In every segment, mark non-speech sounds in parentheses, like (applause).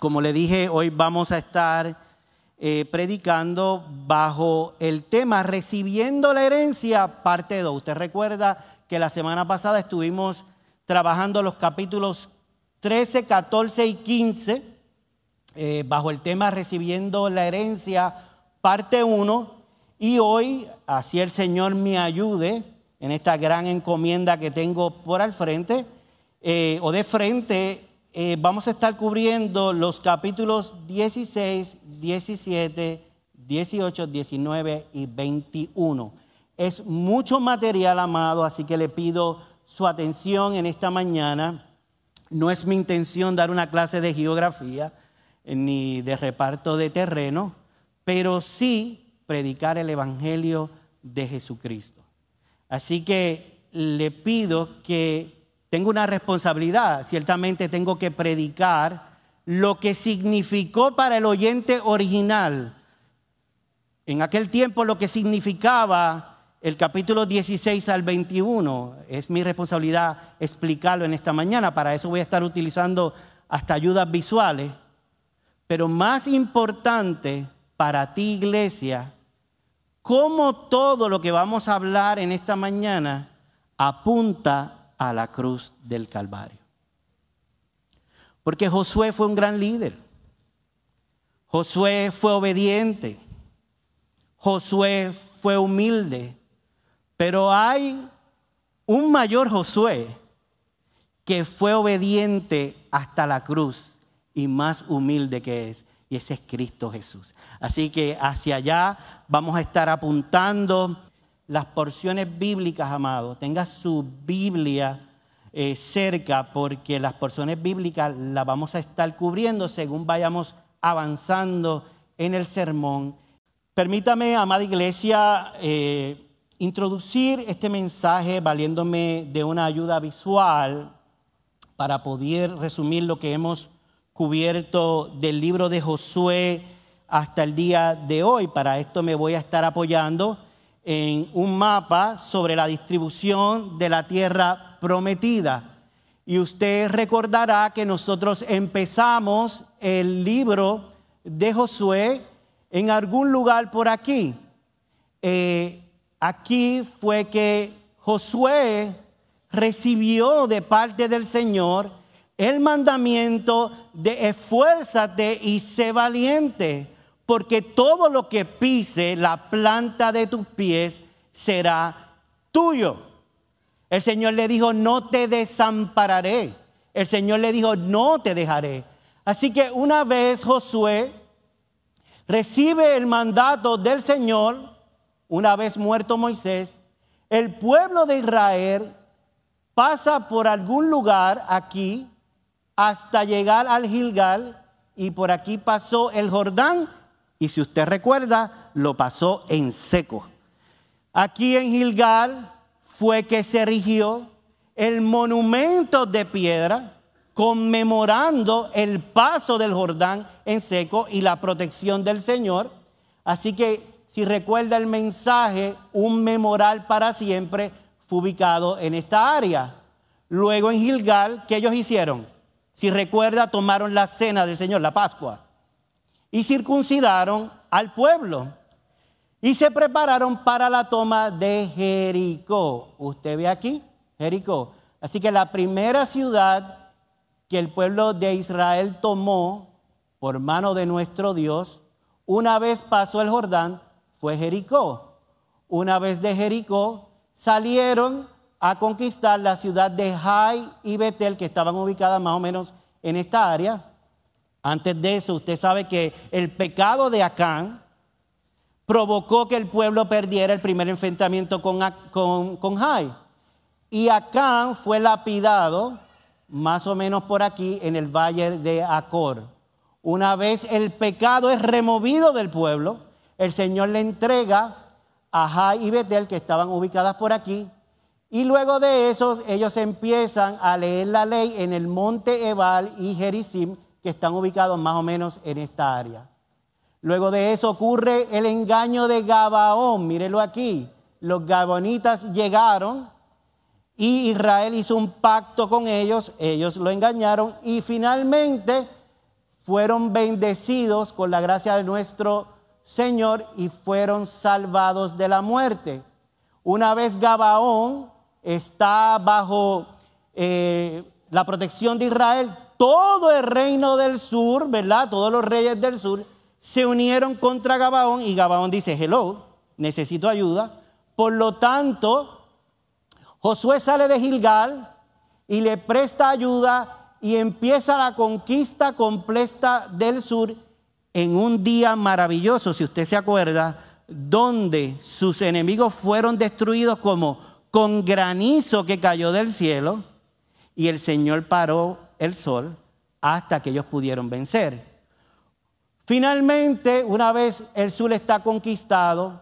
Como le dije, hoy vamos a estar eh, predicando bajo el tema Recibiendo la herencia, parte 2. Usted recuerda que la semana pasada estuvimos trabajando los capítulos 13, 14 y 15 eh, bajo el tema Recibiendo la herencia, parte 1. Y hoy, así el Señor me ayude en esta gran encomienda que tengo por al frente, eh, o de frente, eh, vamos a estar cubriendo los capítulos 16, 17, 18, 19 y 21. Es mucho material, amado, así que le pido su atención en esta mañana. No es mi intención dar una clase de geografía eh, ni de reparto de terreno, pero sí predicar el Evangelio de Jesucristo. Así que le pido que tengo una responsabilidad, ciertamente tengo que predicar lo que significó para el oyente original. En aquel tiempo lo que significaba el capítulo 16 al 21. Es mi responsabilidad explicarlo en esta mañana. Para eso voy a estar utilizando hasta ayudas visuales. Pero más importante para ti, iglesia, cómo todo lo que vamos a hablar en esta mañana apunta a la cruz del Calvario. Porque Josué fue un gran líder. Josué fue obediente. Josué fue humilde. Pero hay un mayor Josué que fue obediente hasta la cruz y más humilde que es. Y ese es Cristo Jesús. Así que hacia allá vamos a estar apuntando las porciones bíblicas, amado, tenga su Biblia eh, cerca, porque las porciones bíblicas las vamos a estar cubriendo según vayamos avanzando en el sermón. Permítame, amada iglesia, eh, introducir este mensaje valiéndome de una ayuda visual para poder resumir lo que hemos cubierto del libro de Josué hasta el día de hoy. Para esto me voy a estar apoyando en un mapa sobre la distribución de la tierra prometida. Y usted recordará que nosotros empezamos el libro de Josué en algún lugar por aquí. Eh, aquí fue que Josué recibió de parte del Señor el mandamiento de esfuérzate y sé valiente porque todo lo que pise la planta de tus pies será tuyo. El Señor le dijo, no te desampararé. El Señor le dijo, no te dejaré. Así que una vez Josué recibe el mandato del Señor, una vez muerto Moisés, el pueblo de Israel pasa por algún lugar aquí hasta llegar al Gilgal y por aquí pasó el Jordán y si usted recuerda, lo pasó en seco. Aquí en Gilgal fue que se erigió el monumento de piedra conmemorando el paso del Jordán en seco y la protección del Señor. Así que si recuerda el mensaje, un memorial para siempre fue ubicado en esta área. Luego en Gilgal, ¿qué ellos hicieron? Si recuerda, tomaron la cena del Señor, la Pascua y circuncidaron al pueblo y se prepararon para la toma de Jericó. Usted ve aquí, Jericó. Así que la primera ciudad que el pueblo de Israel tomó por mano de nuestro Dios, una vez pasó el Jordán, fue Jericó. Una vez de Jericó salieron a conquistar la ciudad de Jai y Betel, que estaban ubicadas más o menos en esta área. Antes de eso, usted sabe que el pecado de Acán provocó que el pueblo perdiera el primer enfrentamiento con, con, con Jai. Y Acán fue lapidado más o menos por aquí en el valle de Acor. Una vez el pecado es removido del pueblo, el Señor le entrega a Jai y Betel, que estaban ubicadas por aquí, y luego de eso ellos empiezan a leer la ley en el monte Ebal y Gerizim, que están ubicados más o menos en esta área. Luego de eso ocurre el engaño de Gabaón, mírelo aquí. Los gabonitas llegaron y Israel hizo un pacto con ellos, ellos lo engañaron y finalmente fueron bendecidos con la gracia de nuestro Señor y fueron salvados de la muerte. Una vez Gabaón está bajo eh, la protección de Israel, todo el reino del sur, ¿verdad? Todos los reyes del sur se unieron contra Gabaón y Gabaón dice, hello, necesito ayuda. Por lo tanto, Josué sale de Gilgal y le presta ayuda y empieza la conquista completa del sur en un día maravilloso, si usted se acuerda, donde sus enemigos fueron destruidos como con granizo que cayó del cielo y el Señor paró el sol hasta que ellos pudieron vencer. Finalmente, una vez el sur está conquistado,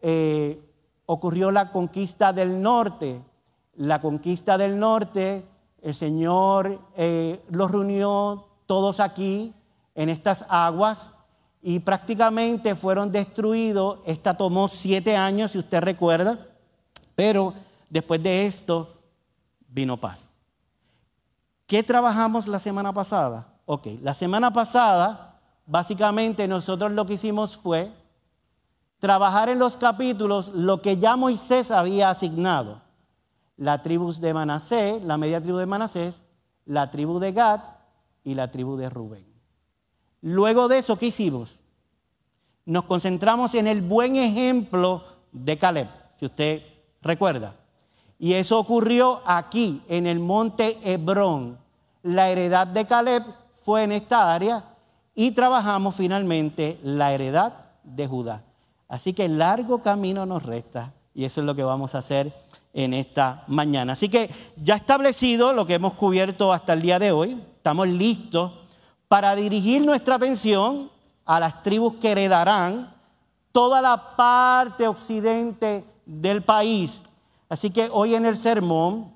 eh, ocurrió la conquista del norte. La conquista del norte, el Señor eh, los reunió todos aquí en estas aguas y prácticamente fueron destruidos. Esta tomó siete años, si usted recuerda, pero después de esto vino paz. ¿Qué trabajamos la semana pasada? Ok, la semana pasada, básicamente nosotros lo que hicimos fue trabajar en los capítulos lo que ya Moisés había asignado. La tribu de Manasés, la media tribu de Manasés, la tribu de Gad y la tribu de Rubén. Luego de eso, ¿qué hicimos? Nos concentramos en el buen ejemplo de Caleb, si usted recuerda. Y eso ocurrió aquí, en el monte Hebrón. La heredad de Caleb fue en esta área y trabajamos finalmente la heredad de Judá. Así que largo camino nos resta y eso es lo que vamos a hacer en esta mañana. Así que ya establecido lo que hemos cubierto hasta el día de hoy, estamos listos para dirigir nuestra atención a las tribus que heredarán toda la parte occidente del país. Así que hoy en el sermón,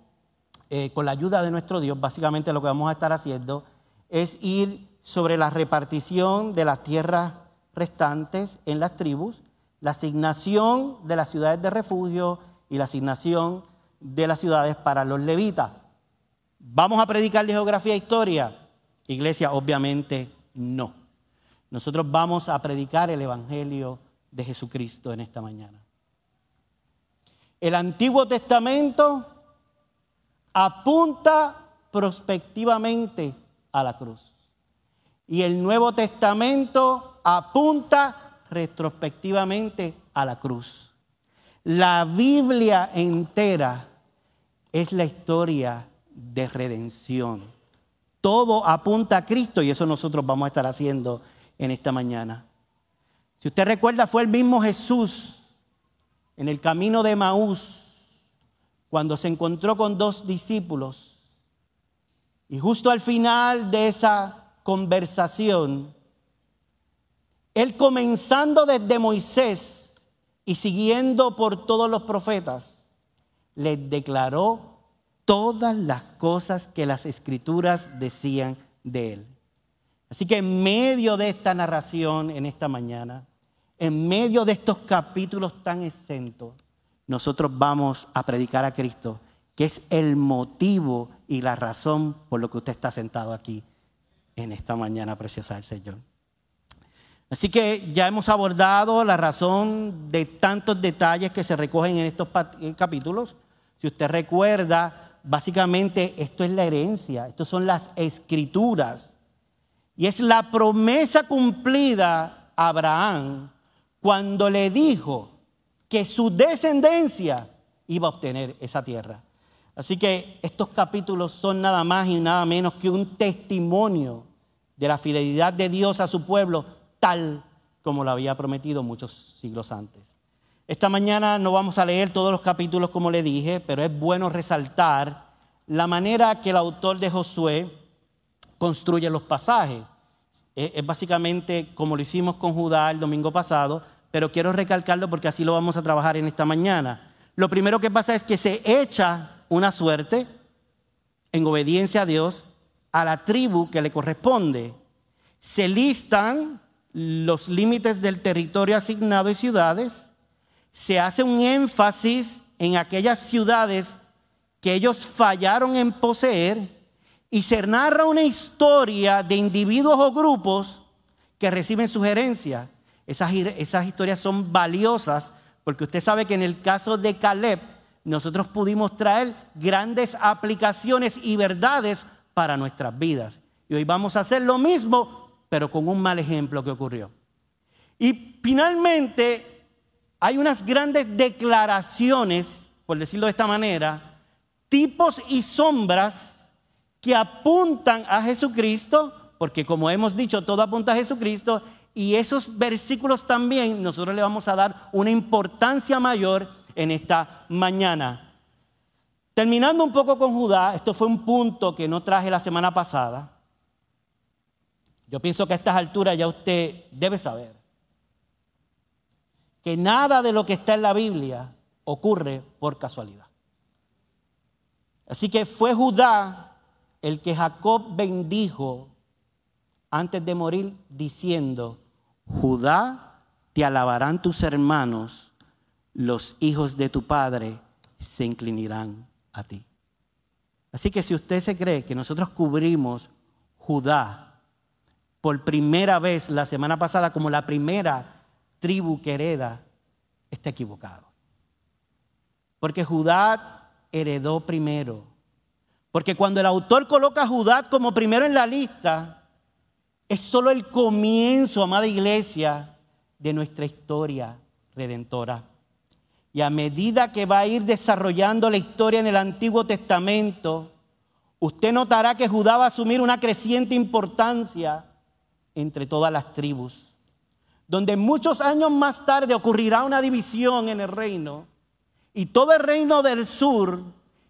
eh, con la ayuda de nuestro Dios, básicamente lo que vamos a estar haciendo es ir sobre la repartición de las tierras restantes en las tribus, la asignación de las ciudades de refugio y la asignación de las ciudades para los levitas. ¿Vamos a predicar geografía e historia? Iglesia, obviamente no. Nosotros vamos a predicar el Evangelio de Jesucristo en esta mañana. El Antiguo Testamento apunta prospectivamente a la cruz. Y el Nuevo Testamento apunta retrospectivamente a la cruz. La Biblia entera es la historia de redención todo apunta a Cristo y eso nosotros vamos a estar haciendo en esta mañana. Si usted recuerda, fue el mismo Jesús en el camino de Maús cuando se encontró con dos discípulos. Y justo al final de esa conversación, él comenzando desde Moisés y siguiendo por todos los profetas, les declaró todas las cosas que las escrituras decían de él. Así que en medio de esta narración en esta mañana, en medio de estos capítulos tan exentos, nosotros vamos a predicar a Cristo, que es el motivo y la razón por lo que usted está sentado aquí en esta mañana preciosa del Señor. Así que ya hemos abordado la razón de tantos detalles que se recogen en estos capítulos. Si usted recuerda, básicamente esto es la herencia, esto son las escrituras. Y es la promesa cumplida a Abraham cuando le dijo que su descendencia iba a obtener esa tierra. Así que estos capítulos son nada más y nada menos que un testimonio de la fidelidad de Dios a su pueblo, tal como lo había prometido muchos siglos antes. Esta mañana no vamos a leer todos los capítulos como le dije, pero es bueno resaltar la manera que el autor de Josué construye los pasajes. Es básicamente como lo hicimos con Judá el domingo pasado, pero quiero recalcarlo porque así lo vamos a trabajar en esta mañana. Lo primero que pasa es que se echa una suerte en obediencia a Dios a la tribu que le corresponde. Se listan los límites del territorio asignado y ciudades se hace un énfasis en aquellas ciudades que ellos fallaron en poseer y se narra una historia de individuos o grupos que reciben sugerencias. Esas, historias son valiosas porque usted sabe que en el caso de Caleb nosotros pudimos traer grandes aplicaciones y verdades para nuestras vidas. Y hoy vamos a hacer lo mismo, pero con un mal ejemplo que ocurrió. Y finalmente hay unas grandes declaraciones, por decirlo de esta manera, tipos y sombras que apuntan a Jesucristo, porque como hemos dicho, todo apunta a Jesucristo, y esos versículos también nosotros le vamos a dar una importancia mayor en esta mañana. Terminando un poco con Judá, esto fue un punto que no traje la semana pasada. Yo pienso que a estas alturas ya usted debe saber que nada de lo que está en la Biblia ocurre por casualidad. Así que fue Judá el que Jacob bendijo antes de morir diciendo, Judá, te alabarán tus hermanos, los hijos de tu padre se inclinarán a ti. Así que si usted se cree que nosotros cubrimos Judá por primera vez la semana pasada como la primera tribu que hereda, está equivocado. Porque Judá heredó primero. Porque cuando el autor coloca a Judá como primero en la lista, es solo el comienzo, amada iglesia, de nuestra historia redentora. Y a medida que va a ir desarrollando la historia en el Antiguo Testamento, usted notará que Judá va a asumir una creciente importancia entre todas las tribus, donde muchos años más tarde ocurrirá una división en el reino y todo el reino del sur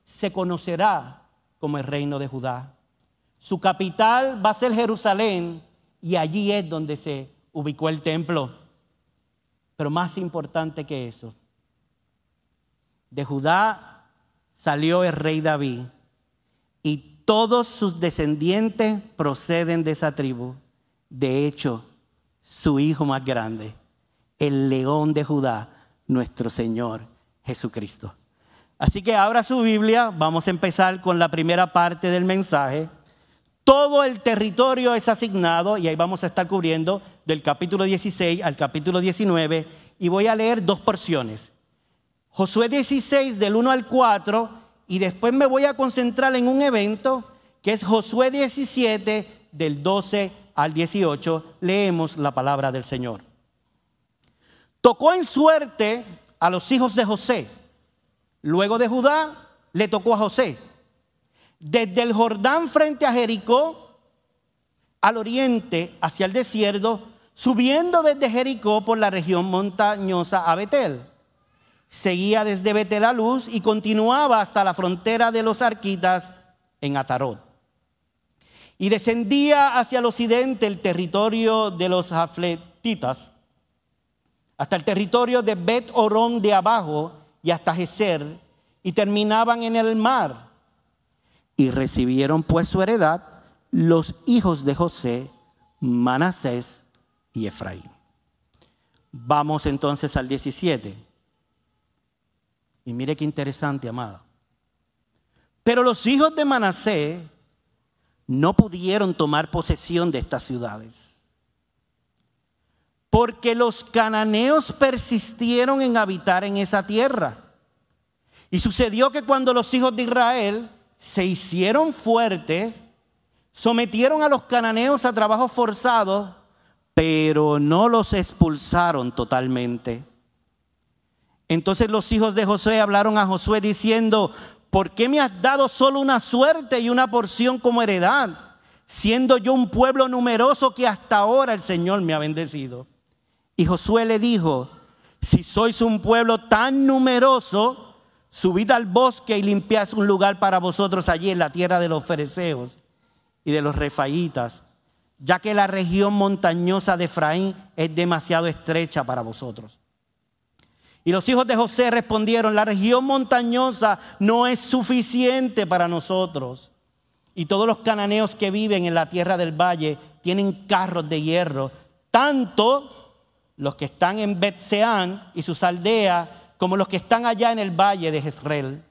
se conocerá como el reino de Judá. Su capital va a ser Jerusalén y allí es donde se ubicó el templo. Pero más importante que eso, de Judá salió el rey David y todos sus descendientes proceden de esa tribu. De hecho, su hijo más grande, el león de Judá, nuestro Señor Jesucristo. Así que abra su Biblia, vamos a empezar con la primera parte del mensaje. Todo el territorio es asignado y ahí vamos a estar cubriendo del capítulo 16 al capítulo 19 y voy a leer dos porciones. Josué 16 del 1 al 4 y después me voy a concentrar en un evento que es Josué 17 del 12 al 18. Leemos la palabra del Señor. Tocó en suerte a los hijos de José. Luego de Judá le tocó a José. Desde el Jordán frente a Jericó, al oriente, hacia el desierto, subiendo desde Jericó por la región montañosa a Betel. Seguía desde Betel a Luz y continuaba hasta la frontera de los Arquitas en Atarot. Y descendía hacia el occidente el territorio de los Jafletitas hasta el territorio de Bet Orón de abajo y hasta Geser, y terminaban en el mar. Y recibieron pues su heredad los hijos de José, Manasés y Efraín. Vamos entonces al 17. Y mire qué interesante, amada. Pero los hijos de Manasés no pudieron tomar posesión de estas ciudades porque los cananeos persistieron en habitar en esa tierra. Y sucedió que cuando los hijos de Israel se hicieron fuertes, sometieron a los cananeos a trabajos forzados, pero no los expulsaron totalmente. Entonces los hijos de Josué hablaron a Josué diciendo, ¿por qué me has dado solo una suerte y una porción como heredad, siendo yo un pueblo numeroso que hasta ahora el Señor me ha bendecido? Y Josué le dijo, si sois un pueblo tan numeroso, subid al bosque y limpiad un lugar para vosotros allí en la tierra de los fereceos y de los refaitas, ya que la región montañosa de Efraín es demasiado estrecha para vosotros. Y los hijos de José respondieron, la región montañosa no es suficiente para nosotros. Y todos los cananeos que viven en la tierra del valle tienen carros de hierro, tanto los que están en Betseán y sus aldeas, como los que están allá en el valle de Jezreel.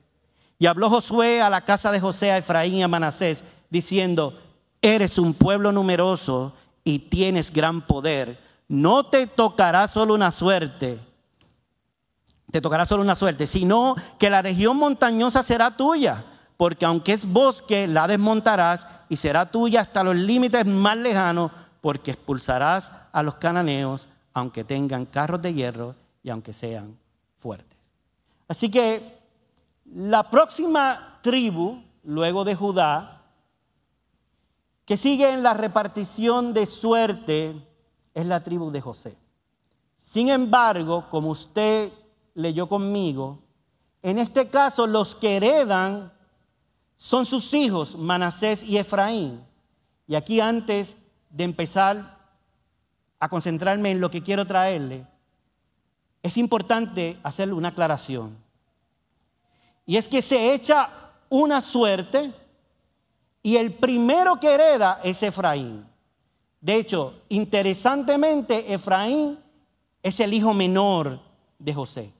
Y habló Josué a la casa de José, a Efraín y a Manasés, diciendo, eres un pueblo numeroso y tienes gran poder. No te tocará solo una suerte, te tocará solo una suerte, sino que la región montañosa será tuya, porque aunque es bosque, la desmontarás y será tuya hasta los límites más lejanos, porque expulsarás a los cananeos, aunque tengan carros de hierro y aunque sean. Así que la próxima tribu, luego de Judá, que sigue en la repartición de suerte, es la tribu de José. Sin embargo, como usted leyó conmigo, en este caso los que heredan son sus hijos, Manasés y Efraín. Y aquí antes de empezar a concentrarme en lo que quiero traerle, es importante hacerle una aclaración. Y es que se echa una suerte y el primero que hereda es Efraín. De hecho, interesantemente, Efraín es el hijo menor de José.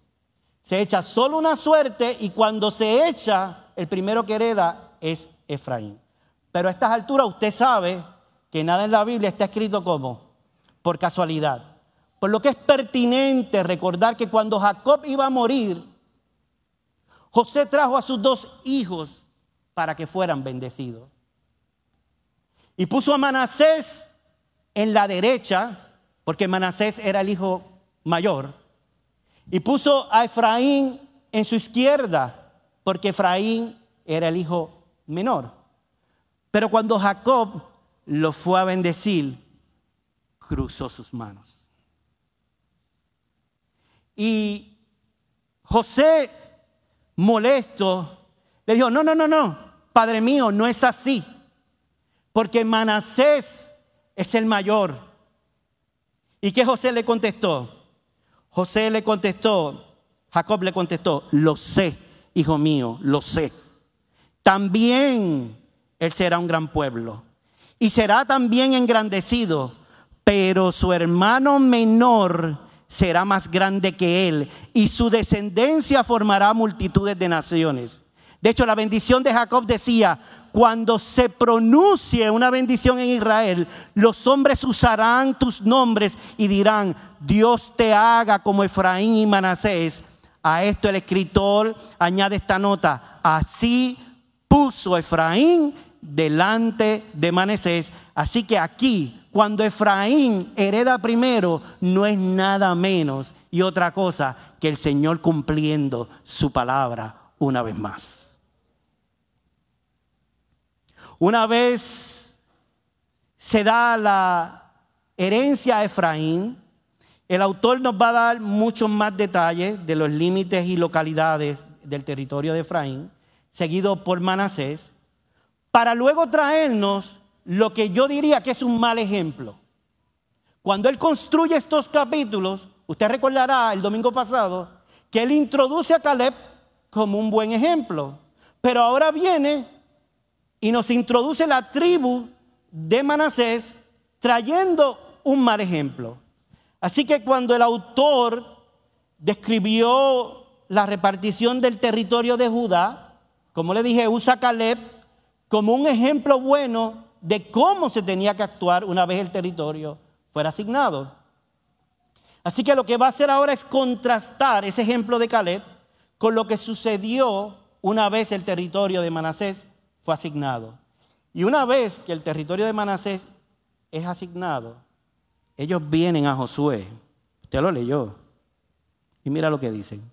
Se echa solo una suerte y cuando se echa, el primero que hereda es Efraín. Pero a estas alturas usted sabe que nada en la Biblia está escrito como por casualidad. Por lo que es pertinente recordar que cuando Jacob iba a morir, José trajo a sus dos hijos para que fueran bendecidos. Y puso a Manasés en la derecha, porque Manasés era el hijo mayor y puso a Efraín en su izquierda, porque Efraín era el hijo menor. Pero cuando Jacob lo fue a bendecir, cruzó sus manos. Y José, molesto, le dijo, no, no, no, no, Padre mío, no es así, porque Manasés es el mayor. ¿Y qué José le contestó? José le contestó, Jacob le contestó, lo sé, hijo mío, lo sé. También él será un gran pueblo y será también engrandecido, pero su hermano menor será más grande que él y su descendencia formará multitudes de naciones. De hecho, la bendición de Jacob decía, cuando se pronuncie una bendición en Israel, los hombres usarán tus nombres y dirán, Dios te haga como Efraín y Manasés. A esto el escritor añade esta nota, así puso Efraín delante de Manasés. Así que aquí, cuando Efraín hereda primero, no es nada menos y otra cosa que el Señor cumpliendo su palabra una vez más. Una vez se da la herencia a Efraín, el autor nos va a dar muchos más detalles de los límites y localidades del territorio de Efraín, seguido por Manasés, para luego traernos lo que yo diría que es un mal ejemplo. Cuando él construye estos capítulos, usted recordará el domingo pasado que él introduce a Caleb como un buen ejemplo, pero ahora viene y nos introduce la tribu de Manasés trayendo un mal ejemplo. Así que cuando el autor describió la repartición del territorio de Judá, como le dije, usa Caleb como un ejemplo bueno de cómo se tenía que actuar una vez el territorio fuera asignado. Así que lo que va a hacer ahora es contrastar ese ejemplo de Caleb con lo que sucedió una vez el territorio de Manasés fue asignado. Y una vez que el territorio de Manasés es asignado, ellos vienen a Josué. Usted lo leyó. Y mira lo que dicen.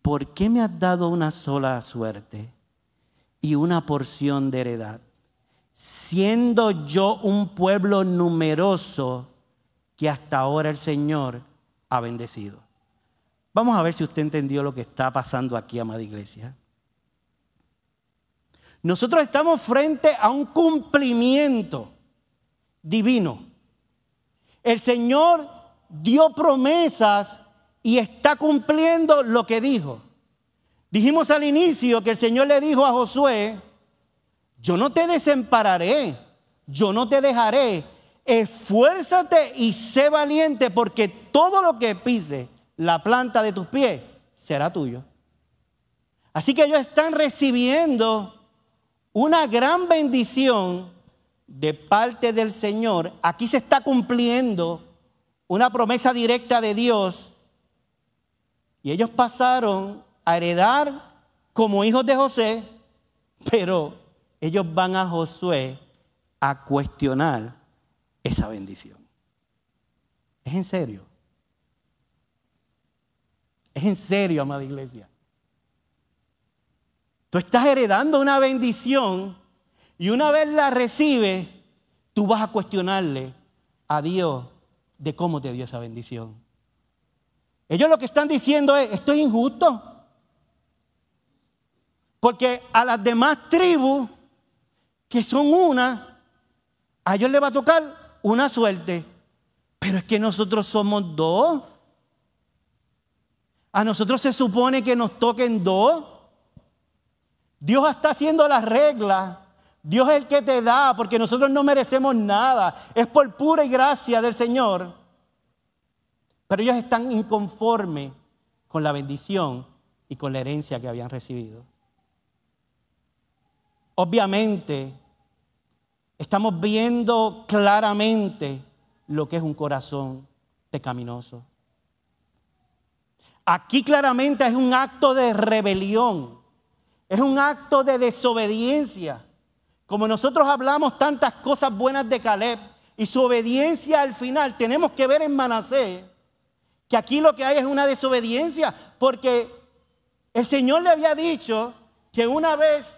¿Por qué me has dado una sola suerte y una porción de heredad? Siendo yo un pueblo numeroso que hasta ahora el Señor ha bendecido. Vamos a ver si usted entendió lo que está pasando aquí, amada iglesia. Nosotros estamos frente a un cumplimiento divino. El Señor dio promesas y está cumpliendo lo que dijo. Dijimos al inicio que el Señor le dijo a Josué, yo no te desampararé, yo no te dejaré, esfuérzate y sé valiente porque todo lo que pise la planta de tus pies será tuyo. Así que ellos están recibiendo una gran bendición de parte del Señor. Aquí se está cumpliendo una promesa directa de Dios. Y ellos pasaron a heredar como hijos de José, pero ellos van a Josué a cuestionar esa bendición. ¿Es en serio? ¿Es en serio, amada iglesia? Tú estás heredando una bendición y una vez la recibes, tú vas a cuestionarle a Dios de cómo te dio esa bendición. Ellos lo que están diciendo es, esto es injusto. Porque a las demás tribus, que son una, a ellos les va a tocar una suerte. Pero es que nosotros somos dos. A nosotros se supone que nos toquen dos. Dios está haciendo las reglas. Dios es el que te da, porque nosotros no merecemos nada. Es por pura y gracia del Señor. Pero ellos están inconformes con la bendición y con la herencia que habían recibido. Obviamente, estamos viendo claramente lo que es un corazón pecaminoso. Aquí claramente es un acto de rebelión, es un acto de desobediencia. Como nosotros hablamos tantas cosas buenas de Caleb y su obediencia al final, tenemos que ver en Manasés que aquí lo que hay es una desobediencia, porque el Señor le había dicho que una vez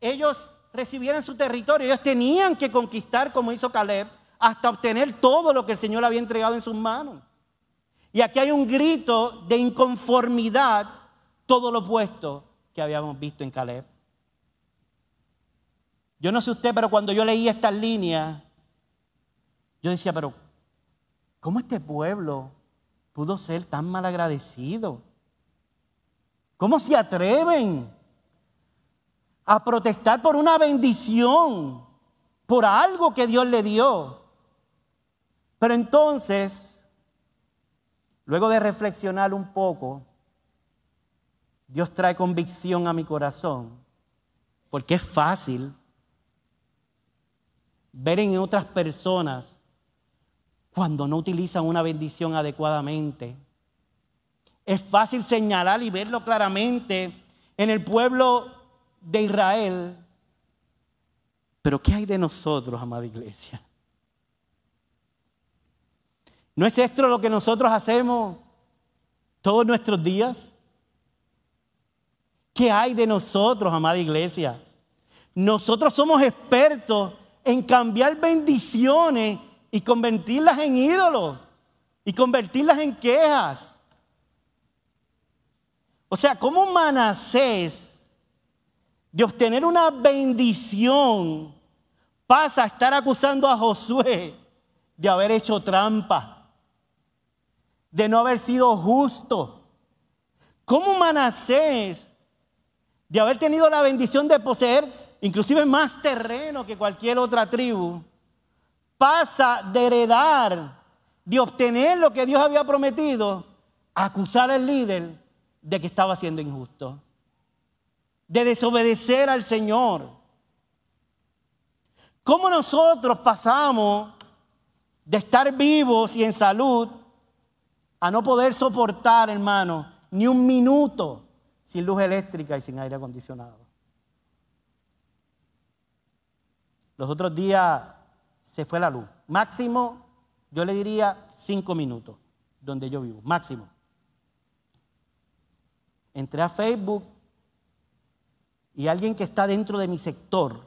ellos recibieran su territorio, ellos tenían que conquistar, como hizo Caleb, hasta obtener todo lo que el Señor había entregado en sus manos. Y aquí hay un grito de inconformidad, todo lo opuesto que habíamos visto en Caleb. Yo no sé usted, pero cuando yo leía estas líneas, yo decía, pero ¿cómo este pueblo pudo ser tan mal agradecido? ¿Cómo se atreven a protestar por una bendición, por algo que Dios le dio? Pero entonces, luego de reflexionar un poco, Dios trae convicción a mi corazón, porque es fácil ver en otras personas cuando no utilizan una bendición adecuadamente. Es fácil señalar y verlo claramente en el pueblo de Israel. Pero ¿qué hay de nosotros, amada iglesia? ¿No es esto lo que nosotros hacemos todos nuestros días? ¿Qué hay de nosotros, amada iglesia? Nosotros somos expertos en cambiar bendiciones y convertirlas en ídolos y convertirlas en quejas. O sea, ¿cómo Manasés de obtener una bendición pasa a estar acusando a Josué de haber hecho trampa, de no haber sido justo? ¿Cómo Manasés de haber tenido la bendición de poseer inclusive más terreno que cualquier otra tribu, pasa de heredar, de obtener lo que Dios había prometido, a acusar al líder de que estaba siendo injusto, de desobedecer al Señor. ¿Cómo nosotros pasamos de estar vivos y en salud a no poder soportar, hermano, ni un minuto sin luz eléctrica y sin aire acondicionado? Los otros días se fue la luz. Máximo, yo le diría cinco minutos, donde yo vivo. Máximo. Entré a Facebook y alguien que está dentro de mi sector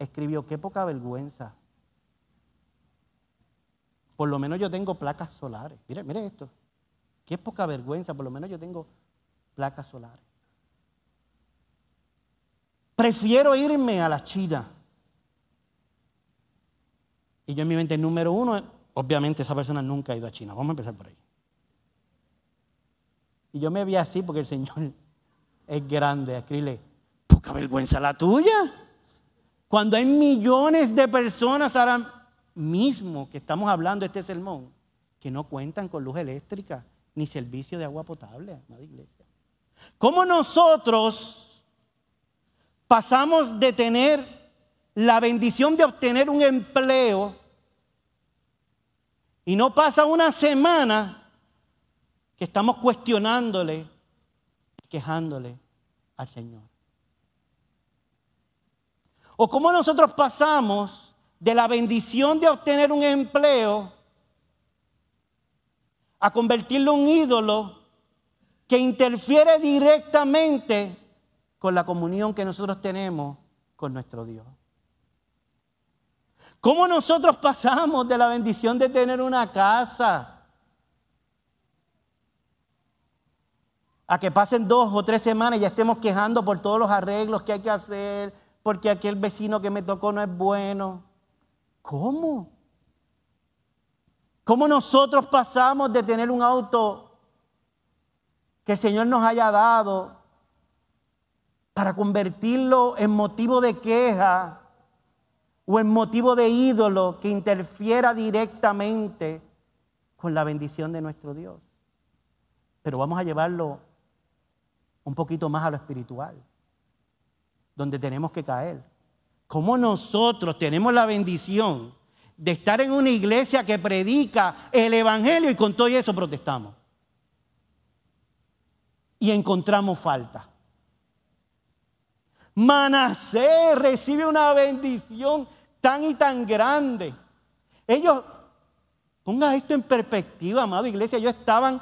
escribió, qué poca vergüenza. Por lo menos yo tengo placas solares. Mire, mire esto. Qué poca vergüenza, por lo menos yo tengo placas solares. Prefiero irme a la China. Y yo en mi mente, número uno, obviamente esa persona nunca ha ido a China. Vamos a empezar por ahí. Y yo me vi así porque el Señor es grande. Escribirle, poca vergüenza la tuya. Cuando hay millones de personas ahora mismo que estamos hablando de este sermón, que no cuentan con luz eléctrica ni servicio de agua potable, amada iglesia. ¿Cómo nosotros pasamos de tener la bendición de obtener un empleo y no pasa una semana que estamos cuestionándole, quejándole al Señor. O cómo nosotros pasamos de la bendición de obtener un empleo a convertirlo en un ídolo que interfiere directamente con la comunión que nosotros tenemos con nuestro Dios. ¿Cómo nosotros pasamos de la bendición de tener una casa a que pasen dos o tres semanas y ya estemos quejando por todos los arreglos que hay que hacer, porque aquel vecino que me tocó no es bueno? ¿Cómo? ¿Cómo nosotros pasamos de tener un auto que el Señor nos haya dado para convertirlo en motivo de queja o en motivo de ídolo que interfiera directamente con la bendición de nuestro Dios? Pero vamos a llevarlo un poquito más a lo espiritual, donde tenemos que caer. ¿Cómo nosotros tenemos la bendición de estar en una iglesia que predica el Evangelio y con todo eso protestamos? Y encontramos falta. Manasés recibe una bendición tan y tan grande. Ellos, ponga esto en perspectiva, amado iglesia, ellos estaban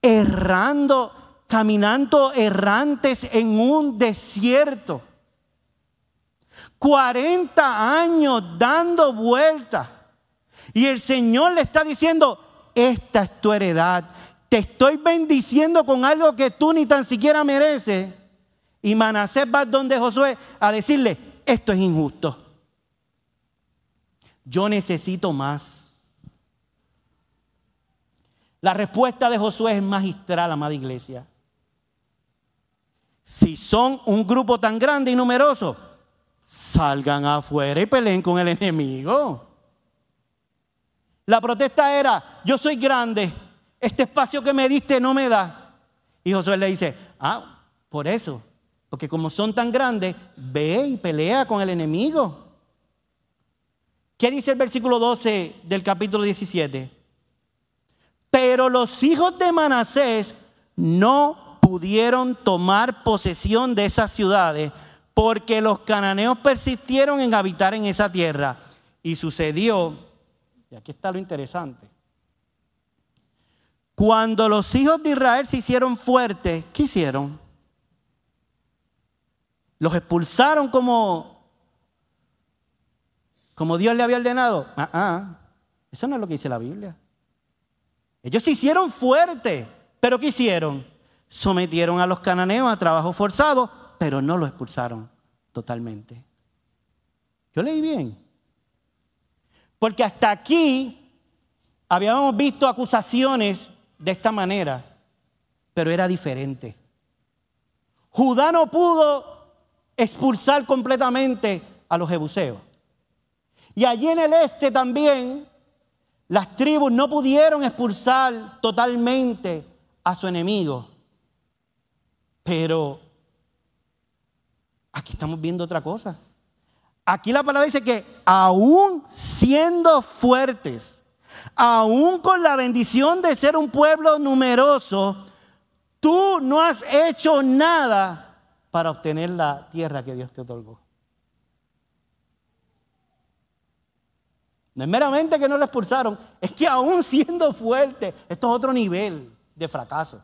errando, caminando errantes en un desierto. 40 años dando vueltas. Y el Señor le está diciendo, esta es tu heredad. Te estoy bendiciendo con algo que tú ni tan siquiera mereces. Y Manasés va donde Josué a decirle, esto es injusto. Yo necesito más. La respuesta de Josué es magistral, amada iglesia. Si son un grupo tan grande y numeroso, salgan afuera y peleen con el enemigo. La protesta era, yo soy grande, este espacio que me diste no me da. Y Josué le dice, ah, por eso, porque como son tan grandes, ve y pelea con el enemigo. ¿Qué dice el versículo 12 del capítulo 17? Pero los hijos de Manasés no pudieron tomar posesión de esas ciudades porque los cananeos persistieron en habitar en esa tierra. Y sucedió, y aquí está lo interesante, cuando los hijos de Israel se hicieron fuertes, ¿qué hicieron? Los expulsaron como, como Dios le había ordenado. Ah, ah, eso no es lo que dice la Biblia. Ellos se hicieron fuertes, pero ¿qué hicieron? Sometieron a los cananeos a trabajo forzado pero no lo expulsaron totalmente. Yo leí bien. Porque hasta aquí habíamos visto acusaciones de esta manera, pero era diferente. Judá no pudo expulsar completamente a los jebuseos. Y allí en el este también las tribus no pudieron expulsar totalmente a su enemigo. Pero Aquí estamos viendo otra cosa. Aquí la palabra dice que aún siendo fuertes, aún con la bendición de ser un pueblo numeroso, tú no has hecho nada para obtener la tierra que Dios te otorgó. No es meramente que no lo expulsaron, es que aún siendo fuerte, esto es otro nivel de fracaso.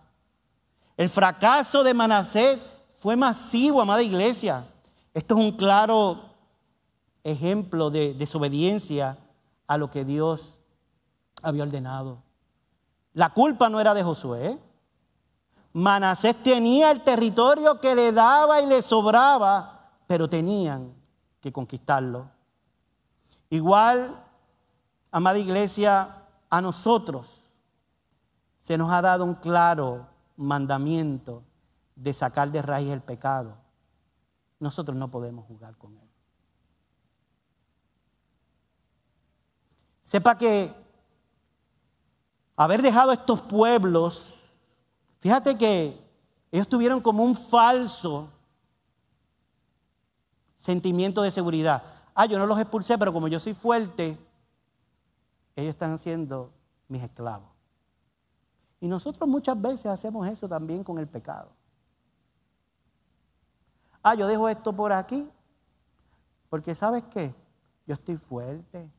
El fracaso de Manasés fue masivo, amada iglesia. Esto es un claro ejemplo de desobediencia a lo que Dios había ordenado. La culpa no era de Josué. Manasés tenía el territorio que le daba y le sobraba, pero tenían que conquistarlo. Igual, amada iglesia, a nosotros se nos ha dado un claro mandamiento de sacar de raíz el pecado, nosotros no podemos jugar con él. Sepa que haber dejado estos pueblos, fíjate que ellos tuvieron como un falso sentimiento de seguridad. Ah, yo no los expulsé, pero como yo soy fuerte, ellos están siendo mis esclavos. Y nosotros muchas veces hacemos eso también con el pecado. Ah, yo dejo esto por aquí, porque sabes qué, yo estoy fuerte.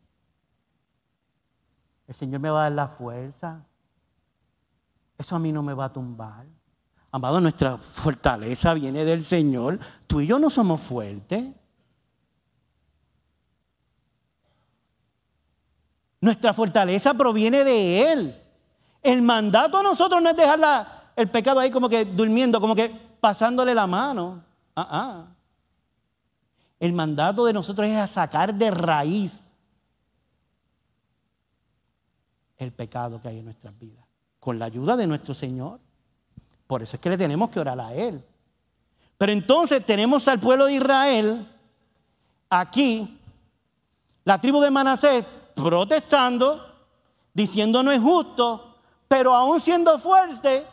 El Señor me va a dar la fuerza. Eso a mí no me va a tumbar. Amado, nuestra fortaleza viene del Señor. Tú y yo no somos fuertes. Nuestra fortaleza proviene de Él. El mandato a nosotros no es dejar el pecado ahí como que durmiendo, como que pasándole la mano. Ah, ah. El mandato de nosotros es a sacar de raíz el pecado que hay en nuestras vidas, con la ayuda de nuestro Señor. Por eso es que le tenemos que orar a Él. Pero entonces tenemos al pueblo de Israel aquí, la tribu de Manasés, protestando, diciendo no es justo, pero aún siendo fuerte,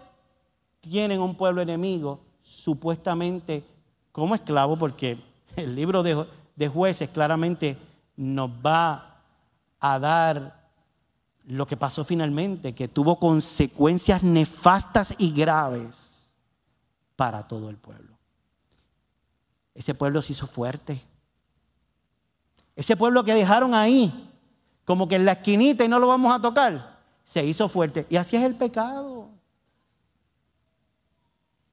tienen un pueblo enemigo, supuestamente como esclavo, porque el libro de, de jueces claramente nos va a dar lo que pasó finalmente, que tuvo consecuencias nefastas y graves para todo el pueblo. Ese pueblo se hizo fuerte. Ese pueblo que dejaron ahí, como que en la esquinita y no lo vamos a tocar, se hizo fuerte. Y así es el pecado.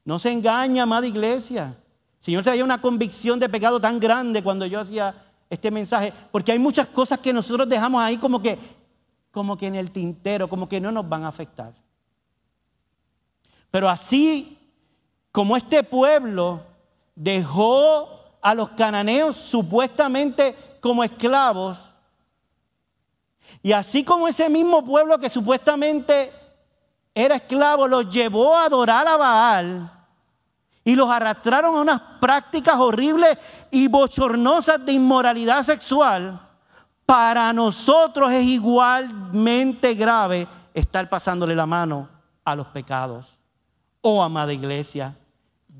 No se engaña, amada iglesia. El Señor traía una convicción de pecado tan grande cuando yo hacía este mensaje, porque hay muchas cosas que nosotros dejamos ahí como que como que en el tintero, como que no nos van a afectar. Pero así como este pueblo dejó a los cananeos supuestamente como esclavos, y así como ese mismo pueblo que supuestamente era esclavo los llevó a adorar a Baal y los arrastraron a unas prácticas horribles y bochornosas de inmoralidad sexual, para nosotros es igualmente grave estar pasándole la mano a los pecados. Oh, amada iglesia,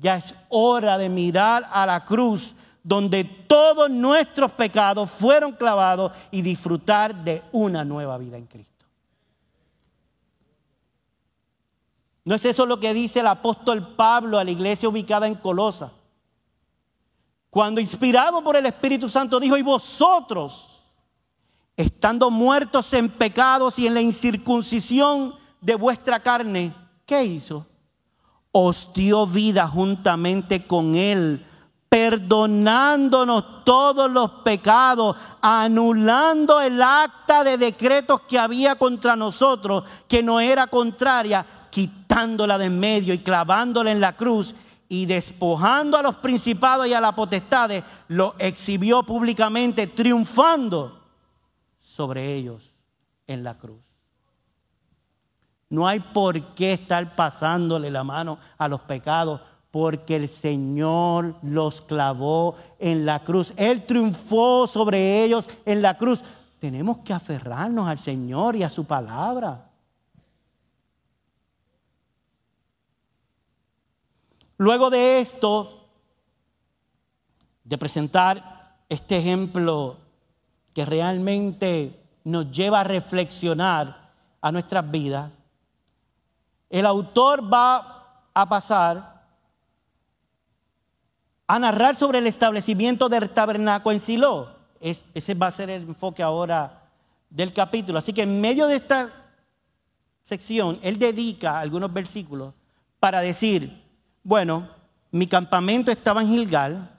ya es hora de mirar a la cruz donde todos nuestros pecados fueron clavados y disfrutar de una nueva vida en Cristo. ¿No es eso lo que dice el apóstol Pablo a la iglesia ubicada en Colosa? Cuando inspirado por el Espíritu Santo dijo, y vosotros, estando muertos en pecados y en la incircuncisión de vuestra carne, ¿qué hizo? Os dio vida juntamente con Él, perdonándonos todos los pecados, anulando el acta de decretos que había contra nosotros, que no era contraria, quitándola de en medio y clavándola en la cruz y despojando a los principados y a las potestades, lo exhibió públicamente, triunfando sobre ellos en la cruz. No hay por qué estar pasándole la mano a los pecados, porque el Señor los clavó en la cruz. Él triunfó sobre ellos en la cruz. Tenemos que aferrarnos al Señor y a su palabra. Luego de esto, de presentar este ejemplo que realmente nos lleva a reflexionar a nuestras vidas, el autor va a pasar a narrar sobre el establecimiento del tabernáculo en Silo. ese va a ser el enfoque ahora del capítulo. Así que en medio de esta sección, él dedica algunos versículos para decir, bueno, mi campamento estaba en Gilgal,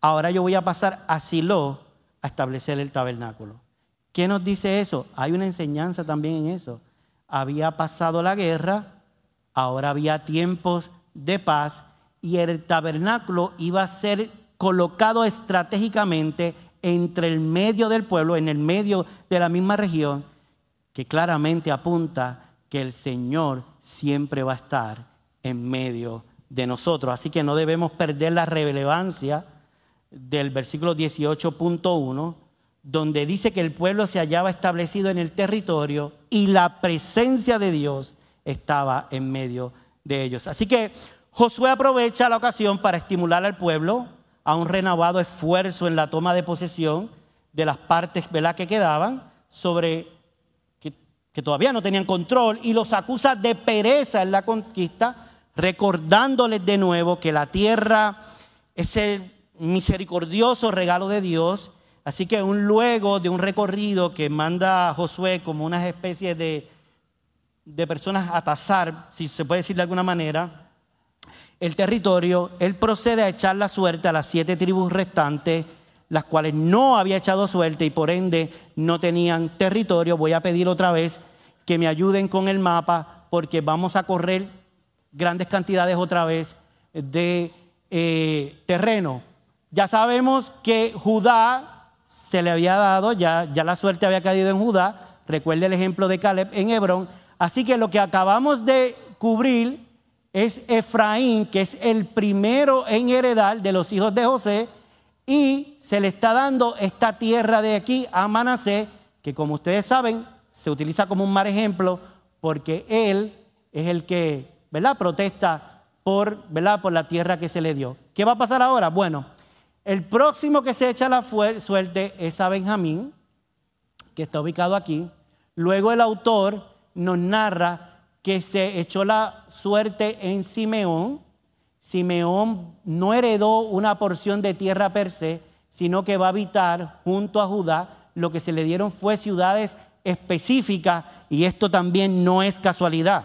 ahora yo voy a pasar a Silo a establecer el tabernáculo. ¿Qué nos dice eso? Hay una enseñanza también en eso. Había pasado la guerra, ahora había tiempos de paz y el tabernáculo iba a ser colocado estratégicamente entre el medio del pueblo, en el medio de la misma región, que claramente apunta que el Señor siempre va a estar en medio de nosotros. Así que no debemos perder la relevancia del versículo 18.1, donde dice que el pueblo se hallaba establecido en el territorio y la presencia de Dios estaba en medio de ellos. Así que Josué aprovecha la ocasión para estimular al pueblo a un renovado esfuerzo en la toma de posesión de las partes ¿verdad? que quedaban sobre que, todavía no tenían control y los acusa de pereza en la conquista, recordándoles de nuevo que la tierra es el misericordioso regalo de Dios. Así que un luego de un recorrido que manda Josué como una especie de, de personas a tasar, si se puede decir de alguna manera, el territorio, él procede a echar la suerte a las siete tribus restantes, las cuales no había echado suerte y por ende no tenían territorio. Voy a pedir otra vez que me ayuden con el mapa porque vamos a correr grandes cantidades otra vez de eh, terreno. Ya sabemos que Judá se le había dado, ya, ya la suerte había caído en Judá. Recuerde el ejemplo de Caleb en Hebrón. Así que lo que acabamos de cubrir es Efraín, que es el primero en heredar de los hijos de José, y se le está dando esta tierra de aquí a Manasé, que como ustedes saben, se utiliza como un mal ejemplo, porque él es el que, ¿verdad?, protesta por, ¿verdad? por la tierra que se le dio. ¿Qué va a pasar ahora? Bueno, el próximo que se echa la suerte es a Benjamín, que está ubicado aquí. Luego el autor nos narra que se echó la suerte en Simeón. Simeón no heredó una porción de tierra per se, sino que va a habitar junto a Judá. Lo que se le dieron fue ciudades específicas y esto también no es casualidad.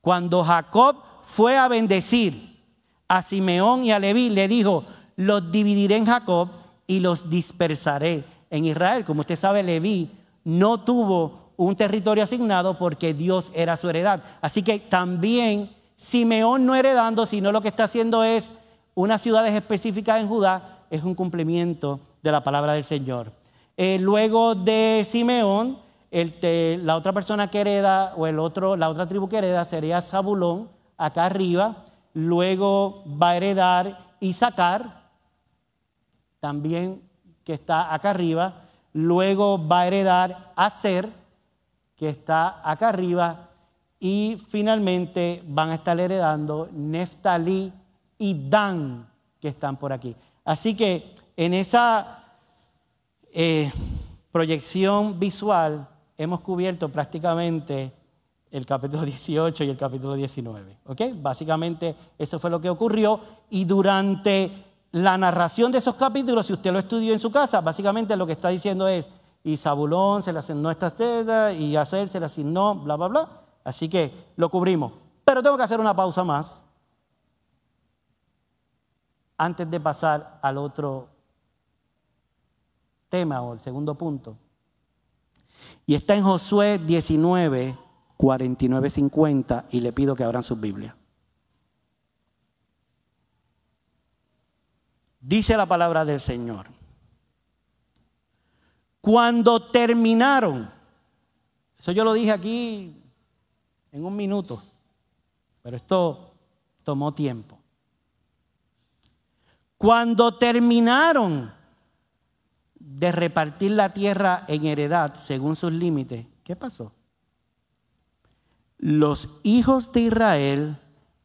Cuando Jacob fue a bendecir a Simeón y a Leví, le dijo, los dividiré en Jacob y los dispersaré en Israel. Como usted sabe, Leví no tuvo un territorio asignado porque Dios era su heredad. Así que también Simeón no heredando, sino lo que está haciendo es unas ciudades específicas en Judá, es un cumplimiento de la palabra del Señor. Eh, luego de Simeón, la otra persona que hereda, o el otro, la otra tribu que hereda sería Zabulón, acá arriba. Luego va a heredar Isaacar, también que está acá arriba. Luego va a heredar Aser, que está acá arriba, y finalmente van a estar heredando Neftalí y Dan, que están por aquí. Así que en esa eh, proyección visual hemos cubierto prácticamente el capítulo 18 y el capítulo 19. ¿Ok? Básicamente eso fue lo que ocurrió y durante la narración de esos capítulos, si usted lo estudió en su casa, básicamente lo que está diciendo es, y Zabulón se le asignó estas tetas y Aser se le asignó, bla, bla, bla. Así que lo cubrimos. Pero tengo que hacer una pausa más antes de pasar al otro tema o el segundo punto. Y está en Josué 19, 49, 50 y le pido que abran sus Biblias. Dice la palabra del Señor. Cuando terminaron, eso yo lo dije aquí en un minuto, pero esto tomó tiempo. Cuando terminaron de repartir la tierra en heredad según sus límites, ¿qué pasó? Los hijos de Israel